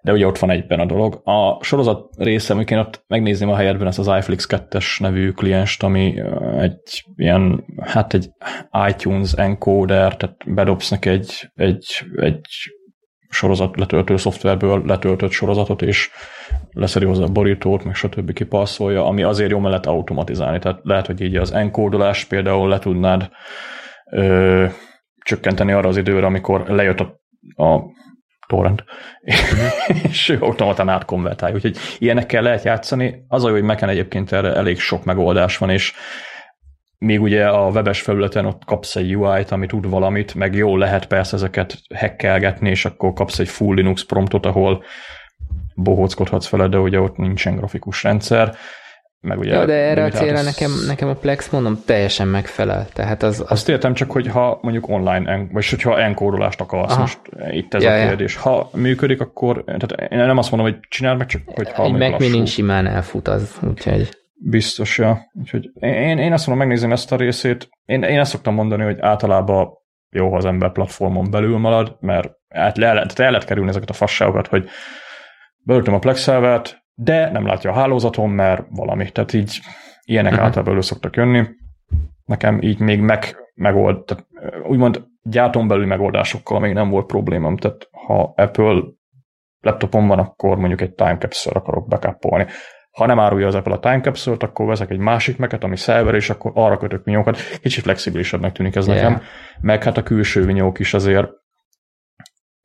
de ugye ott van egyben a dolog. A sorozat része, amikor ott megnézném a helyetben ezt az iFlix 2-es nevű klienst, ami egy ilyen, hát egy iTunes encoder, tehát bedobsz neki egy, egy, egy sorozat letöltő szoftverből letöltött sorozatot, és leszedi hozzá a borítót, meg stb. kipaszolja, ami azért jó mellett automatizálni. Tehát lehet, hogy így az enkódolást például le tudnád ö, csökkenteni arra az időre, amikor lejött a, a torrent, és ő automatán átkonvertálja. Úgyhogy ilyenekkel lehet játszani. Az a jó, hogy Mac-en egyébként erre elég sok megoldás van, és még ugye a webes felületen ott kapsz egy UI-t, ami tud valamit, meg jó lehet persze ezeket hackelgetni, és akkor kapsz egy full Linux promptot, ahol bohóckodhatsz vele, de ugye ott nincsen grafikus rendszer. Meg ugye ja, de erre a célra az... nekem, nekem a Plex, mondom, teljesen megfelel. Tehát az, az... Azt értem csak, hogy ha mondjuk online, vagy hogyha enkódolást akarsz, Aha. most itt ez ja, a kérdés. Ja. Ha működik, akkor, tehát én nem azt mondom, hogy csináld meg, csak hogy ha Egy Mac Mini simán elfut az, úgyhogy... Biztos, ja. Úgyhogy én, én azt mondom, megnézem ezt a részét. Én, én ezt szoktam mondani, hogy általában jó, ha az ember platformon belül marad, mert el, le, tehát el lehet kerülni ezeket a fasságokat, hogy beöltöm a Plex de nem látja a hálózaton, mert valami. Tehát így ilyenek uh-huh. általában elő szoktak jönni. Nekem így még meg, megold, tehát úgymond gyártom belüli megoldásokkal még nem volt problémám. Tehát ha Apple laptopon van, akkor mondjuk egy time capsule akarok backupolni. Ha nem árulja az Apple a time capsule akkor veszek egy másik meket, ami szerver, és akkor arra kötök vinyókat. Kicsit flexibilisebbnek tűnik ez yeah. nekem. Meg hát a külső vinyók is azért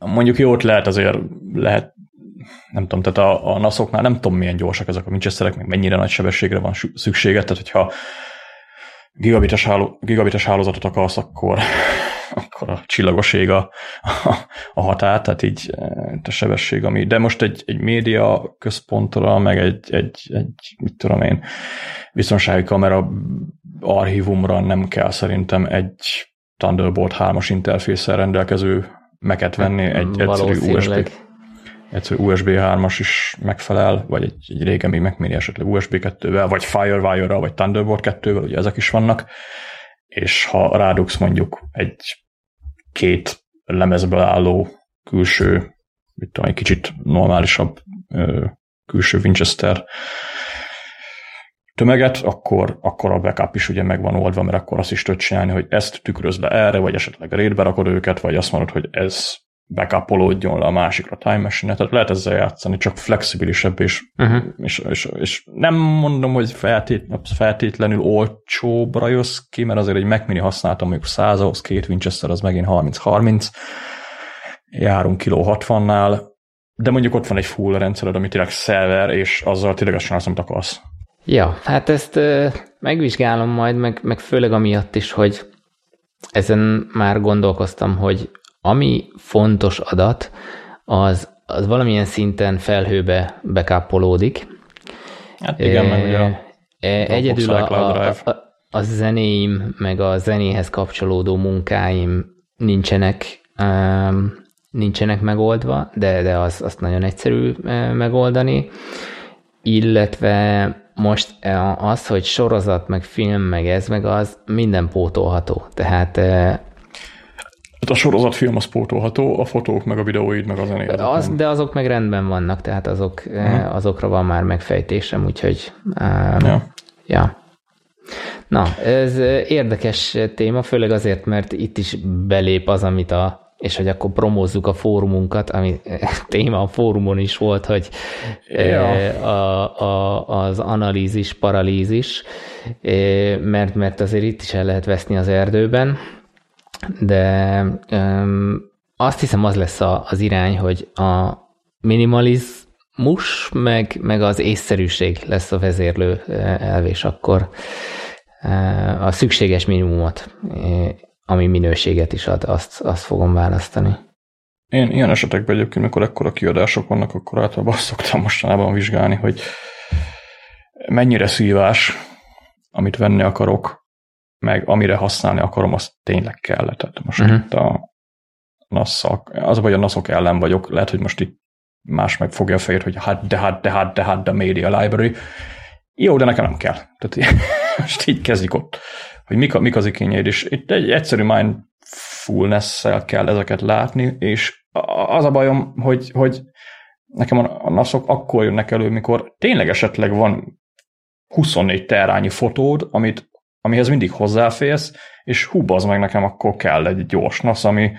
mondjuk jót lehet azért lehet nem tudom, tehát a, a NAS-oknál nem tudom milyen gyorsak ezek a Winchesterek, meg mennyire nagy sebességre van szüksége, tehát hogyha gigabites, háló, gigabites hálózatot akarsz, akkor, akkor a csillagoség a, a, a határ, tehát így e, a sebesség, ami, de most egy, egy média központra, meg egy, egy, egy mit tudom én, biztonsági kamera archívumra nem kell szerintem egy Thunderbolt 3-as interfészel rendelkező meket venni, egy egyszerű USB egyszerű USB 3-as is megfelel, vagy egy, egy régen még Mini esetleg USB 2-vel, vagy Firewire-ral, vagy Thunderbolt 2-vel, ugye ezek is vannak, és ha rádugsz mondjuk egy két lemezből álló külső, mit tudom, egy kicsit normálisabb külső Winchester tömeget, akkor, akkor a backup is ugye meg oldva, mert akkor azt is tudod csinálni, hogy ezt tükröz le erre, vagy esetleg raidbe rakod őket, vagy azt mondod, hogy ez backupolódjon le a másikra Time machine tehát lehet ezzel játszani, csak flexibilisebb, és, uh-huh. és, és, és nem mondom, hogy feltét, feltétlenül olcsóbbra jössz ki, mert azért egy Mac Mini használtam mondjuk 100 ahhoz két Winchester az megint 30-30, járunk kiló 60-nál, de mondjuk ott van egy full rendszered, ami tényleg szerver, és azzal tényleg azt csinálsz, amit akarsz. Ja, hát ezt ö, megvizsgálom majd, meg, meg főleg amiatt is, hogy ezen már gondolkoztam, hogy ami fontos adat, az, az valamilyen szinten felhőbe bekápolódik. Hát igen, e, meg ugye a Egyedül a, a, a, a zenéim, meg a zenéhez kapcsolódó munkáim nincsenek um, nincsenek megoldva, de, de az, azt nagyon egyszerű megoldani, illetve most az, hogy sorozat, meg film, meg ez, meg az, minden pótolható. Tehát tehát a sorozatfilm az pótolható, a fotók, meg a videóid, meg a zenéd. Az, de azok meg rendben vannak, tehát azok, uh-huh. azokra van már megfejtésem, úgyhogy um, ja. ja. Na, ez érdekes téma, főleg azért, mert itt is belép az, amit a és hogy akkor promózzuk a fórumunkat, ami téma a fórumon is volt, hogy ja. a, a, az analízis, paralízis, mert, mert azért itt is el lehet veszni az erdőben, de um, azt hiszem az lesz a, az irány, hogy a minimalizmus meg, meg az észszerűség lesz a vezérlő elv, és akkor a szükséges minimumot, ami minőséget is ad, azt, azt fogom választani. Én ilyen esetekben egyébként, amikor ekkora kiadások vannak, akkor általában azt szoktam mostanában vizsgálni, hogy mennyire szívás, amit venni akarok, meg amire használni akarom, az tényleg kell. Tehát most uh-huh. itt a nasz az vagy a naszok ellen vagyok, lehet, hogy most itt más meg fogja a fejét, hogy hát, de hát, de hát, de hát, de media library. Jó, de nekem nem kell. Tehát most így kezdik ott, hogy mik, a, mik az igényeid, és itt egy egyszerű mindfulness-szel kell ezeket látni, és az a bajom, hogy, hogy nekem a naszok akkor jönnek elő, mikor tényleg esetleg van 24 terányi fotód, amit amihez mindig hozzáférsz, és hú, az meg nekem akkor kell egy gyors NAS, ami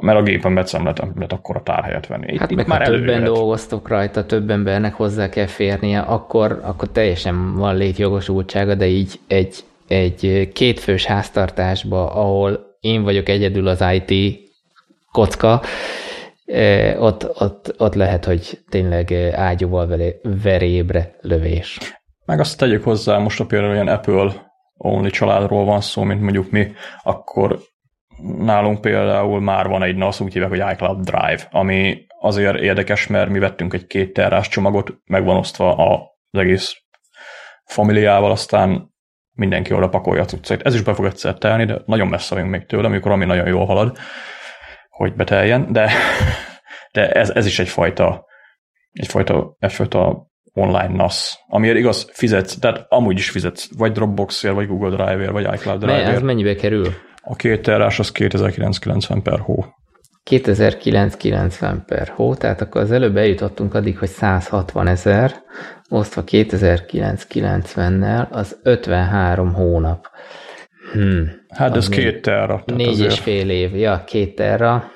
mert a gépen becemletem, lehet akkor a tárhelyet venni. Hát itt meg már ha többen dolgoztok rajta, több embernek hozzá kell férnie, akkor, akkor teljesen van létjogosultsága, de így egy, egy kétfős háztartásba, ahol én vagyok egyedül az IT kocka, eh, ott, ott, ott lehet, hogy tényleg ágyúval verébre lövés. Meg azt tegyük hozzá, most a például olyan Apple only családról van szó, mint mondjuk mi, akkor nálunk például már van egy NAS, úgy hívják, hogy iCloud Drive, ami azért érdekes, mert mi vettünk egy két terrás csomagot, meg van osztva az egész familiával, aztán mindenki oda pakolja a cuccait. Ez is be fog egyszer telni, de nagyon messze vagyunk még tőle, amikor ami nagyon jól halad, hogy beteljen, de, de ez, ez is egyfajta, egyfajta, egyfajta online NAS, amiért igaz fizetsz, tehát amúgy is fizetsz, vagy Dropboxért, vagy Google Drive-ért, vagy iCloud Drive-ért. Ez mennyibe kerül? A két terás az 2990 per hó. 2990 per hó, tehát akkor az előbb eljutottunk addig, hogy 160 ezer, osztva 2990-nel, az 53 hónap. Hmm. Hát ez két terra. Négy és fél év, ja, két terra.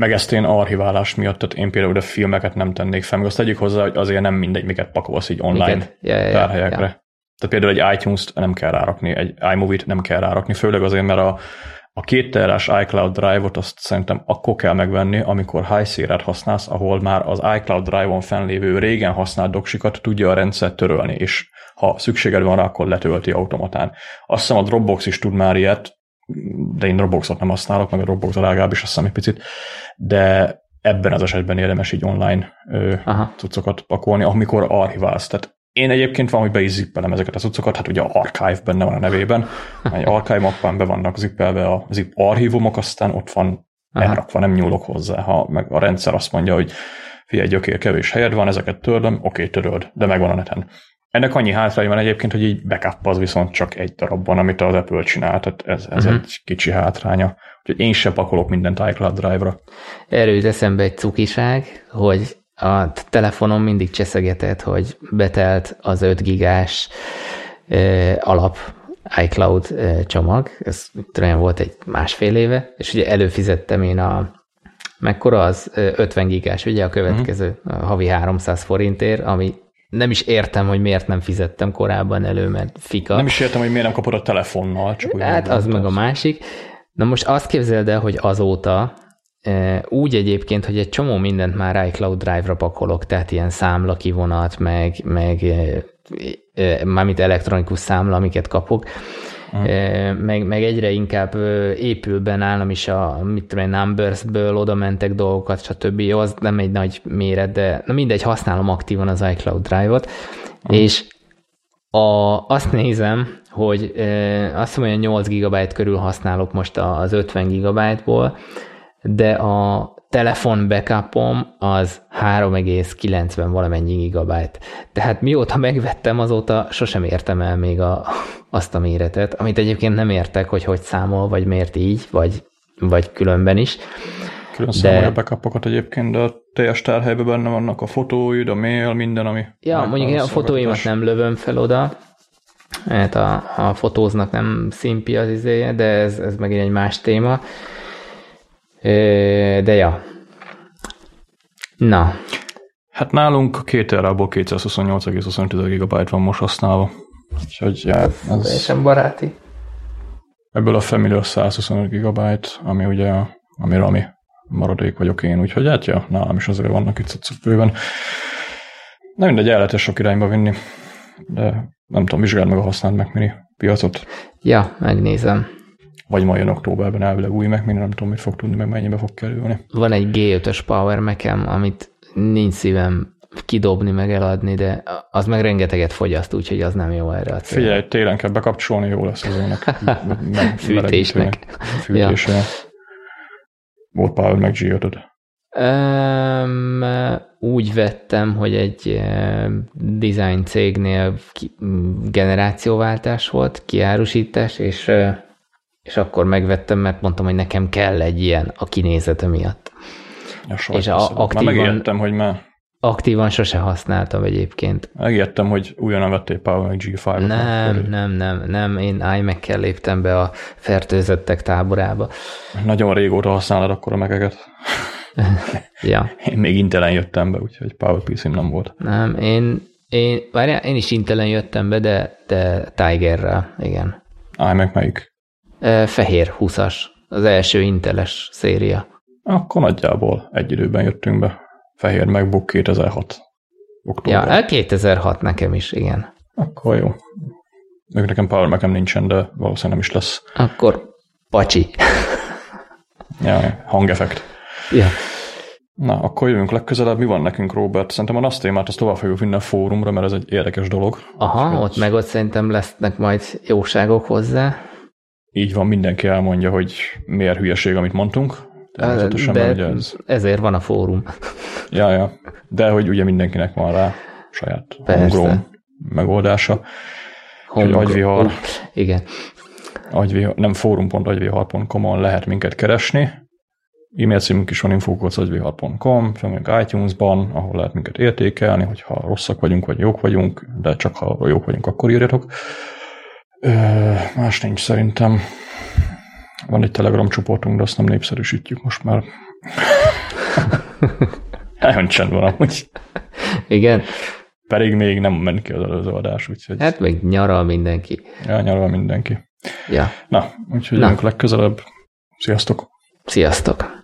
Meg ezt én archiválás miatt, tehát én például a filmeket nem tennék fel, meg azt tegyük hozzá, hogy azért nem mindegy, miket pakolsz így online ja, ja, tárhelyekre. Ja. Tehát például egy iTunes-t nem kell rárakni, egy iMovie-t nem kell rárakni, főleg azért, mert a, a két terás iCloud Drive-ot azt szerintem akkor kell megvenni, amikor high használsz, ahol már az iCloud Drive-on fennlévő régen használt doksikat tudja a rendszer törölni, és ha szükséged van rá, akkor letölti automatán. Azt hiszem a Dropbox is tud már ilyet, de én Dropboxot nem használok, meg a Dropbox a legalábbis azt hiszem egy picit, de ebben az esetben érdemes így online ö, cuccokat pakolni, amikor archiválsz. Tehát én egyébként van, hogy be is zippelem ezeket a cuccokat, hát ugye a Archive benne van a nevében, egy Archive mappán be vannak zippelve a zip archívumok, aztán ott van Aha. elrakva, nem nyúlok hozzá. Ha meg a rendszer azt mondja, hogy figyelj, gyökér, kevés helyed van, ezeket törlöm, oké, töröld, de megvan a neten. Ennek annyi hátrány van egyébként, hogy így backup az viszont csak egy darabban, amit az Apple csinál, tehát ez, ez uh-huh. egy kicsi hátránya. Úgyhogy én sem pakolok mindent iCloud Drive-ra. Erről jut eszembe egy cukiság, hogy a telefonom mindig cseszegetett, hogy betelt az 5 gigás eh, alap iCloud eh, csomag, ez talán volt egy másfél éve, és ugye előfizettem én a mekkora az 50 gigás, ugye a következő a havi 300 forintért, ami nem is értem, hogy miért nem fizettem korábban elő, mert fika. Nem is értem, hogy miért nem kapod a telefonnal. Csak hát az meg a másik. Na most azt képzeld el, hogy azóta úgy egyébként, hogy egy csomó mindent már iCloud Drive-ra pakolok, tehát ilyen számla kivonat, meg, meg mármint elektronikus számla, amiket kapok, Uh-huh. Meg, meg egyre inkább épül be nálam is a, mit tudom Numbers-ből oda mentek dolgokat, stb. Jó, az nem egy nagy méret, de na mindegy, használom aktívan az iCloud Drive-ot, uh-huh. és a, azt nézem, hogy e, azt mondom, hogy 8 GB körül használok most az 50 GB-ból, de a telefon backupom az 3,90 valamennyi gigabyte. Tehát mióta megvettem, azóta sosem értem el még a, azt a méretet, amit egyébként nem értek, hogy hogy számol, vagy miért így, vagy, vagy különben is. Külön de... a backupokat egyébként, de a teljes tárhelyben benne vannak a fotóid, a mail, minden, ami... Ja, mondjuk én a fotóimat nem lövöm fel oda, hát a, a fotóznak nem szimpi az izéje, de ez, ez megint egy más téma. De ja. Na. Hát nálunk két terából 228,25 GB van most használva. Úgyhogy ja, ez... Teljesen baráti. Ebből a Family 125 GB, ami ugye, ami Rami maradék vagyok én, úgyhogy hát ja, nálam is azért vannak itt cuccok bőven. Nem mindegy, el lehet sok irányba vinni, de nem tudom, vizsgáld meg a használt Mac Mini piacot. Ja, megnézem vagy majd jön októberben elvileg új meg, nem tudom, mit fog tudni, meg mennyibe fog kerülni. Van egy G5-ös Power mac amit nincs szívem kidobni, meg eladni, de az meg rengeteget fogyaszt, úgyhogy az nem jó erre a célra. Figyelj, télen kell bekapcsolni, jó lesz az ennek. Fűtésnek. Fűtésre. Ja. Volt Power meg G5-öd? Um, úgy vettem, hogy egy design cégnél generációváltás volt, kiárusítás, és és akkor megvettem, mert mondtam, hogy nekem kell egy ilyen a kinézete miatt. Ja, és a, aktívan, már megértem, hogy már aktívan sose használtam egyébként. Megértem, hogy újonnan vettél Power G5-ot. Nem, nem, nem, nem, én iMac-kel léptem be a fertőzöttek táborába. Nagyon régóta használod akkor a megeket. ja. Én még Intelen jöttem be, úgyhogy PowerPC nem volt. Nem, én, én, várjál, én is Intelen jöttem be, de, de Tigerrel, igen. iMac melyik? Fehér 20-as, az első Inteles széria. Akkor nagyjából egy időben jöttünk be. Fehér MacBook 2006. Október. Ja, 2006 nekem is, igen. Akkor jó. Még nekem Power mac nincsen, de valószínűleg nem is lesz. Akkor pacsi. ja, hangeffekt. Ja. Na, akkor jövünk legközelebb. Mi van nekünk, Robert? Szerintem a NASZ témát azt tovább fogjuk vinni a fórumra, mert ez egy érdekes dolog. Aha, ott meg ott szerintem lesznek majd jóságok hozzá így van, mindenki elmondja, hogy miért hülyeség, amit mondtunk. Természetesen, De ez... ezért van a fórum. Ja, ja. De hogy ugye mindenkinek van rá saját Persze. megoldása. Home agyvihar. Igen. Agyvihar, nem forum.agyvihar.com-on lehet minket keresni. E-mail címünk is van infókocsagyvihar.com, felmegyünk iTunes-ban, ahol lehet minket értékelni, hogyha rosszak vagyunk, vagy jók vagyunk, de csak ha jók vagyunk, akkor írjatok. Ö, más nincs szerintem. Van egy Telegram csoportunk, de azt nem népszerűsítjük most már. Nagyon csend van amúgy. Igen. Pedig még nem ment ki az előző adás, úgyhogy... Hát még nyaral mindenki. Ja, nyaral mindenki. Ja. Na, úgyhogy Na. legközelebb. Sziasztok! Sziasztok!